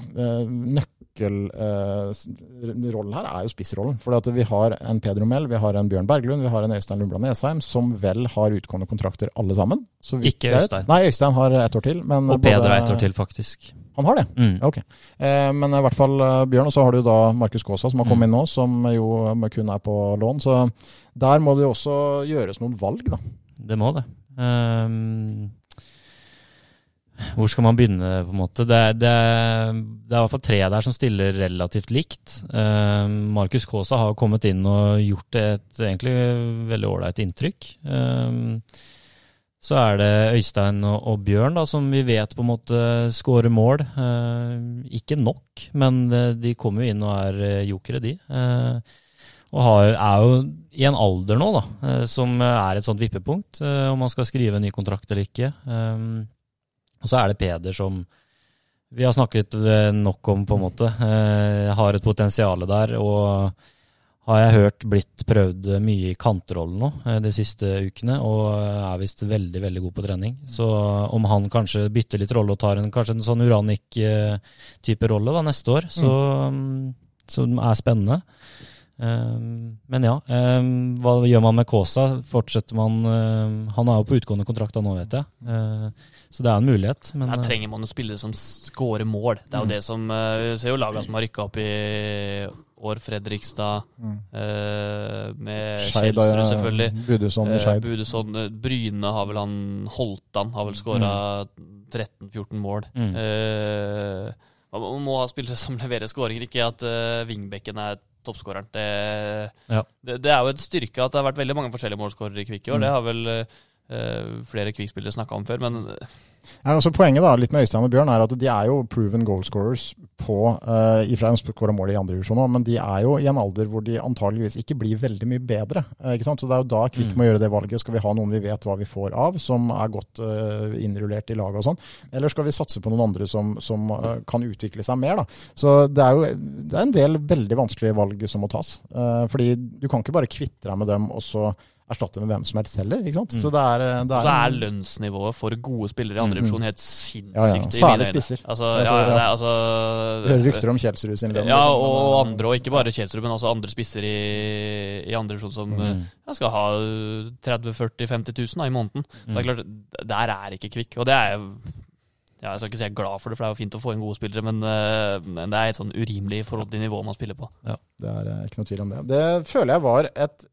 nøkkel nøkkelrollen eh, her er jo spissrollen. For vi har en Pedro Mell, vi har en Bjørn Berglund, vi har en Øystein Lundblad Nesheim, som vel har utgående kontrakter alle sammen. Ikke Øystein. Nei, Øystein har ett år til. og Peder har ett år til, faktisk. Han har det? Mm. Ok. Eh, men i hvert fall eh, Bjørn, og så har du da Markus Kaasa som har kommet mm. inn nå, som jo kun er på lån. Så der må det jo også gjøres noen valg, da. Det må det. Um hvor skal man begynne, på en måte? Det, det, det er i hvert fall tre der som stiller relativt likt. Eh, Markus Kaasa har kommet inn og gjort et egentlig veldig ålreit inntrykk. Eh, så er det Øystein og, og Bjørn da, som vi vet på en måte skårer mål. Eh, ikke nok, men eh, de kommer jo inn og er eh, jokere, de. Eh, og har, er jo i en alder nå da, eh, som er et sånt vippepunkt, eh, om man skal skrive en ny kontrakt eller ikke. Um, og så er det Peder som vi har snakket eh, nok om, på en måte. Jeg har et potensial der. Og har jeg hørt blitt prøvd mye i kantrollen nå eh, de siste ukene, og er visst veldig veldig god på trening. Så om han kanskje bytter litt rolle og tar en, kanskje en sånn Uranik-type rolle da, neste år, så, mm. som er spennende. Um, men ja, um, hva gjør man med Kaasa? Fortsetter man um, Han er jo på utgående kontrakt da nå, vet jeg. Så det er en mulighet. Men, Her uh, trenger man jo spillere som skårer mål. Det er jo Mm. det som eh, Vi ser jo lagene som har rykka opp i år. Fredrikstad, Mm. eh, med Kjelsrud, selvfølgelig. Eh, Skeid. Budesson, eh, Bryne har vel han Holtan har vel skåra 13-14 mål. Mm. Eh, man må- ha spillere som leverer skåringer, ikke at uh, wingbacken er toppskåreren. Det, Ja. det, det er jo et styrke at det har vært veldig mange forskjellige målskårere i Kvikk i år. Mm. Det har vel eh, flere Kvikk-spillere snakka om før, men Ja, altså poenget da, litt med Øystein og Bjørn er at de er jo proven goalscorers på uh, ifra de skåra mål i andre divisjon òg, men de er jo i en alder hvor de antageligvis ikke blir veldig mye bedre. eh, ikke sant? Så Det er jo da Kvikk Mm. må gjøre det valget. Skal vi ha noen vi vet hva vi får av, som er godt uh, innrullert i laget og sånn? Eller skal vi satse på noen andre som, som uh, kan utvikle seg mer? da? Så det er jo det er en del veldig vanskelige valg som må tas. Uh, fordi du kan ikke bare kvitte deg med dem og så erstatte med hvem som helst heller. ikke sant? Mm. Så det er, det så er lønnsnivået for gode spillere i andre Mm. helt sinnssykt. ja. mine Særlig spisser. Altså, ja, ja. det er, altså, hører rykter om Kjelsrud sin lønn. Ja, liksom, og men, eh, andre, og ikke bare Kjelsrud, men også andre spisser i, i andre divisjon som Mm. eh, ja, skal ha 30 40 50 000 da, i måneden. Mm. Det er klart, Der er ikke Kvikk. Og det er ja, Jeg skal ikke si jeg er glad for det, for det er jo fint å få inn gode spillere, men eh, det er et sånn urimelig forhold til nivået man spiller på. Ja, Det er eh, ikke noe tvil om det. Det føler jeg var et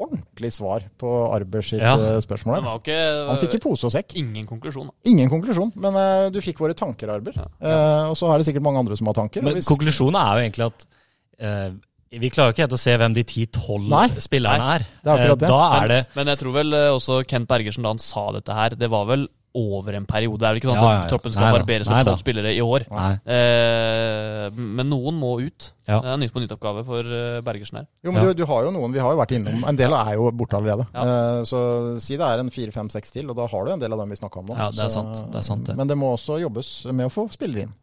ordentlig svar på Arbers sitt Ja. eh, Det spørsmål. var ikke Han fikk i pose og sekk. ingen konklusjon. da. Ingen konklusjon, men uh, du fikk våre tanker, Arber. Ja. Uh, og så er det sikkert mange andre som har tanker. Men hvis- konklusjonen er jo egentlig at uh, vi klarer ikke helt å se hvem de 10-12 Nei. spillerne er. Det er akkurat det. Da er det Men jeg tror vel også Kent Bergersen, da han sa dette her, det var vel over en periode. Det er vel ikke sånn at Ja, ja, ja. troppen skal barberes med tolv spillere i år. Eh, men noen må ut. Ja. Det er nytt på nytt oppgave for eh, Bergersen her. Jo, men Ja. du, du har jo noen, Vi har jo vært innom En del er jo borte allerede. Ja. Eh, så si det er en fire, fem, seks til, og da har du en del av dem vi snakka om nå. Ja, det er Så- sant. Det er sant, det. Men det må også jobbes med å få spillere inn.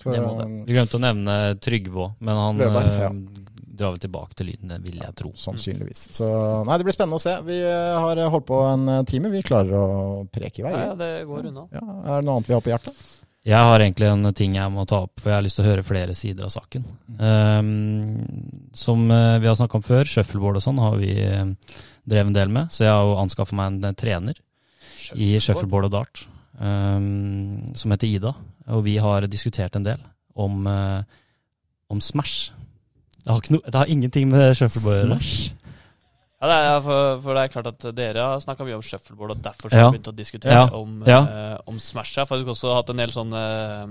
For, Det må det. Vi glemte å nevne Trygve òg, men han Løberg, eh, ja. Drar vel tilbake til Lyden, vil jeg tro. Sannsynligvis. Så nei, det blir spennende å se. Vi eh, har holdt på en eh, time. Vi klarer å preke i vei. Ja, ja, det går unna. Ja, er det noe annet vi har på hjertet? Jeg har egentlig en ting jeg må ta opp, for jeg har lyst til å høre flere sider av saken. Um, som eh, vi har snakka om før, shuffleboard og sånn har vi eh, drevet en del med. Så jeg har jo anskaffa meg en eh, trener i shuffleboard og dart um, som heter Ida. Og vi har diskutert en del om, eh, om Smash. Det har, ikke no, det har ingenting med shuffleboard å gjøre. Ja, det er, for, for det er klart at dere har snakka mye om shuffleboard, og derfor så Ja. har vi begynt å diskutere Ja. om, Ja. Uh, om Smash. Jeg har faktisk også hatt en del sånn uh,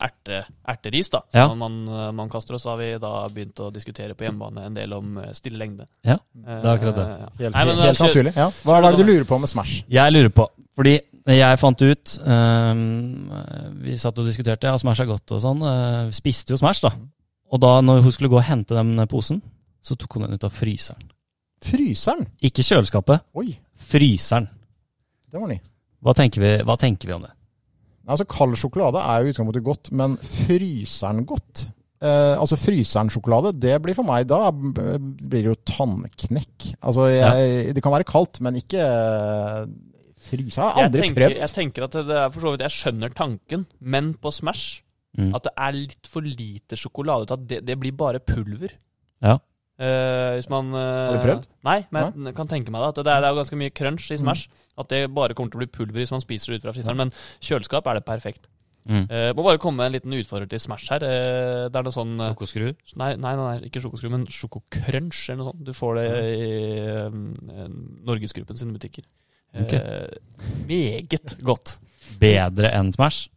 erte, erteris da, Ja. som man, eh, man kaster. Og så har vi da begynt å diskutere på hjemmebane en del om stille lengde. Ja, det er akkurat det. ja. Helt, Nei, men, helt naturlig. Ja. Hva, hva er det du lurer på med Smash? Jeg lurer på, fordi jeg fant ut um, Vi satt og diskuterte, ja, Smash er godt og sånn. Uh, spiste jo Smash, da. Og da når hun skulle gå og hente den posen, så tok hun den ut av fryseren. Fryseren? Ikke kjøleskapet, Oi, fryseren. det var ny. Hva tenker vi, hva tenker vi om det? Altså, Kald sjokolade er jo i utgangspunktet godt, men fryseren godt? Eh, altså Fryseren-sjokolade, det blir for meg Da blir det jo tannknekk. Altså, jeg, Det kan være kaldt, men ikke eh, fryse. Jeg har Jeg aldri tenker, prøvd. jeg tenker at det er for så vidt Jeg skjønner tanken, men på Smash Mm. at det er litt for lite sjokolade til at det, det blir bare pulver. Ja. Uh, hvis man uh, Har du prøvd? Nei, men jeg kan tenke meg det. At det er, det er ganske mye crunch i Smash. At det bare kommer til å bli pulver hvis man spiser det ut fra fryseren. Men kjøleskap er det perfekt. Mm. Uh, må bare komme med en liten utfordrer til Smash her. Uh, det er noe sånn uh, Sjokoskruer? Nei, nei, nei, nei ikke sjokoskru, men sjokocrunch eller noe sånt. Du får det i uh, Norgesgruppen sine butikker. Ok. Eh, meget godt. bedre enn Smash?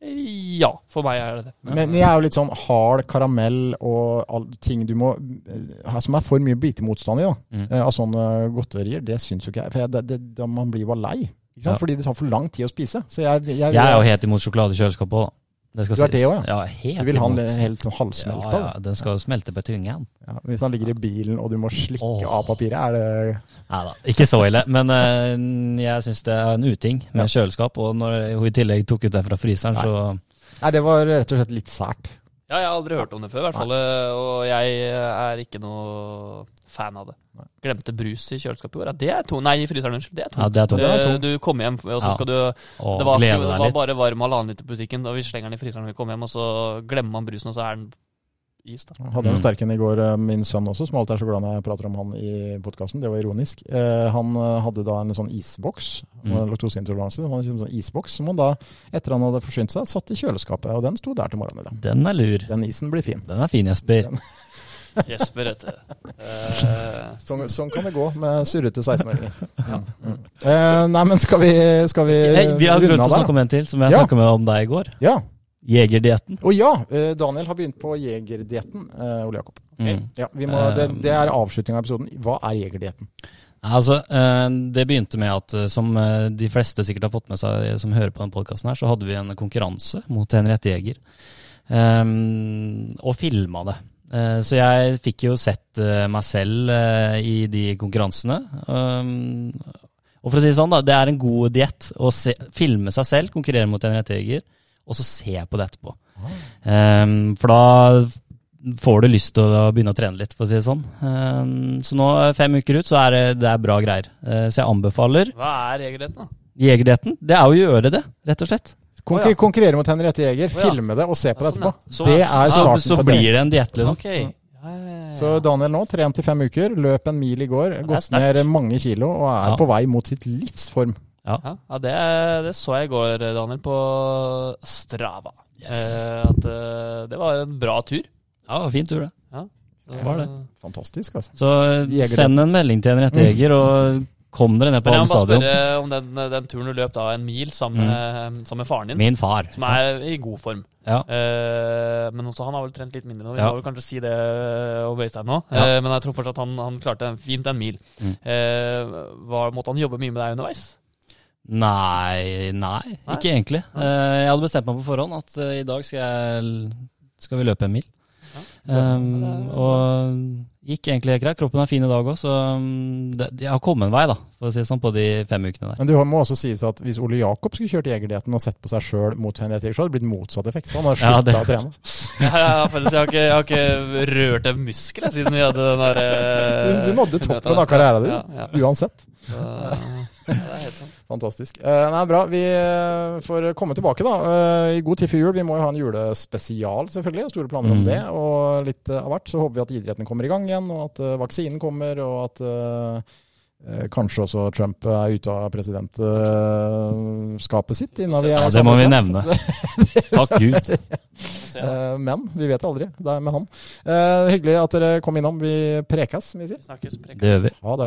Ja, for meg er det det. Men jeg er jo litt sånn hard karamell og all, ting du må eh, Som er for mye bitemotstand i, da. Mm. eh, Av sånne godterier. Det syns jo ikke jeg. For jeg, det, det, da man blir jo bare lei. Ikke sant? Ja. Fordi det tar for lang tid å spise. Så jeg, jeg, Jeg er jo helt imot sjokoladekjøleskap òg, da. Det skal Du er det òg, ja? helt Du vil ha den helt sånn halvsmelta? Ja, ja, den skal jo smelte på tungen. Ja, hvis han ligger i bilen og du må slikke oh. av papiret, er det Nei da, ikke så ille. Men uh, jeg syns det er en uting med kjøleskap. Og når hun i tillegg tok ut det fra fryseren, Nei. så Nei, det var rett og slett litt sært. Ja, jeg har aldri hørt om det før, i hvert fall. Og jeg er ikke noe fan av det. Glemte brus i kjøleskapet i går. Ja, det er to Nei, i fryseren, unnskyld. Det er Ja, det er tungt. Det er Eh. Du kommer hjem, og så Ja. skal du Det var, du, det var bare varm halvannen liter på butikken, og vi slenger den i fryseren når vi kommer hjem, og så glemmer man brusen, og så er den is, da. Hadde en sterk en i går, eh, min sønn også, som alltid er så glad når jeg prater om han i podkasten. Det var ironisk. Eh, han hadde da en sånn isboks, Mm. laktoseintoleranse. En sånn isboks som han da, etter han hadde forsynt seg, satt i kjøleskapet. Og den sto der til morgenen i dag. Den er lur. Den isen blir fin. Den er fin, Jesper. Jesper, vet du. Eh, Sånn, sånn kan det gå med surrete 16-åringer. Ja. Mm. Uh, nei, men skal vi, skal vi hey, vi har glemt å snakke om en til, som jeg Ja. snakka med om deg i går. Ja. Jegerdietten. Og ja, Uh, Daniel har begynt på jegerdietten, eh, Ole Jakob. Mm. Ja, vi må, det, det er avslutninga av episoden. Hva er jegerdietten? Altså, eh, Det begynte med at som de fleste sikkert har fått med seg som hører på denne podkasten, så hadde vi en konkurranse mot Henriette Jæger. Um, og filma det. Eh, så jeg fikk jo sett eh, meg selv eh, i de konkurransene. Um, og for å si det sånn, da, det er en god diett å se, filme seg selv, konkurrere mot en rettjeger, og så se på det etterpå. Um, for da får du lyst til å begynne å trene litt, for å si det sånn. Um, så nå, fem uker ut, så er det, det er bra greier. Uh, så jeg anbefaler hva er jegerdietten, da? jegerdietten. Det er å gjøre det, rett og slett. Konkur ja. Konkurrere mot Henriette Jæger, oh, ja. filme det og se på Ja, det sånn, etterpå. ja. Så- det er Så, starten så på det. blir det en diett, liksom. Okay. Ja, ja, ja, ja. Så Daniel nå, trent i fem uker, løp en mil i går, gått ned mange kilo og er Ja. på vei mot sitt livsform. Ja, ja det, det så jeg i går, Daniel, på Strava. Yes. Eh, at eh, det var en bra tur. Ja, fin tur, det. Så- Var det. Fantastisk, altså. Så send en melding til Henriette Jæger, og kom dere ned på stadion. jeg må bare spørre om den, den turen du løp da en mil sammen, med, sammen med faren din, Min far. som er i god form. Ja. Uh, men også han har vel trent litt mindre nå. Vi Ja. må vel kanskje si det om Øystein nå. Ja. Uh, men jeg tror fortsatt han, han klarte en- fint en mil. Mm. Uh, var, måtte han jobbe mye med deg underveis? Nei, nei, Nei? ikke egentlig. Eh, jeg hadde bestemt meg på forhånd at eh, i dag skal, jeg, skal vi løpe en mil. Um, og gikk egentlig greit. Kroppen er fin i dag òg, så um, det, jeg har kommet en vei, da, for å si det sånn, på de fem ukene der. Men du må også sies at hvis Ole Jakob skulle kjørt jegerdietten og sett på seg sjøl mot Henriette Jæger, så hadde det blitt motsatt effekt. Han har Ja, det- å trene. Ja, ja, jeg, har ikke, jeg har ikke rørt en muskel siden vi hadde den der eh, Du, du nådde toppen av karrieren din, Ja, ja. uansett. Så, det er helt sant. Fantastisk. Eh, nei, bra. Vi eh, får komme tilbake da, eh, i god tid før jul. Vi må jo ha en julespesial, selvfølgelig. og Store planer om Mm. det. Og litt eh, av hvert. Så håper vi at idretten kommer i gang igjen, og at vaksinen kommer, og at kanskje også Trump er ute av presidentskapet sitt. Innan vi er Ja, det må vi nevne. Takk Gud. Eh, men vi vet aldri. Det er med han. Eh, hyggelig at dere kom innom. Vi prekas, som vi sier. Snakkes. prekes. Det gjør vi. Ha det.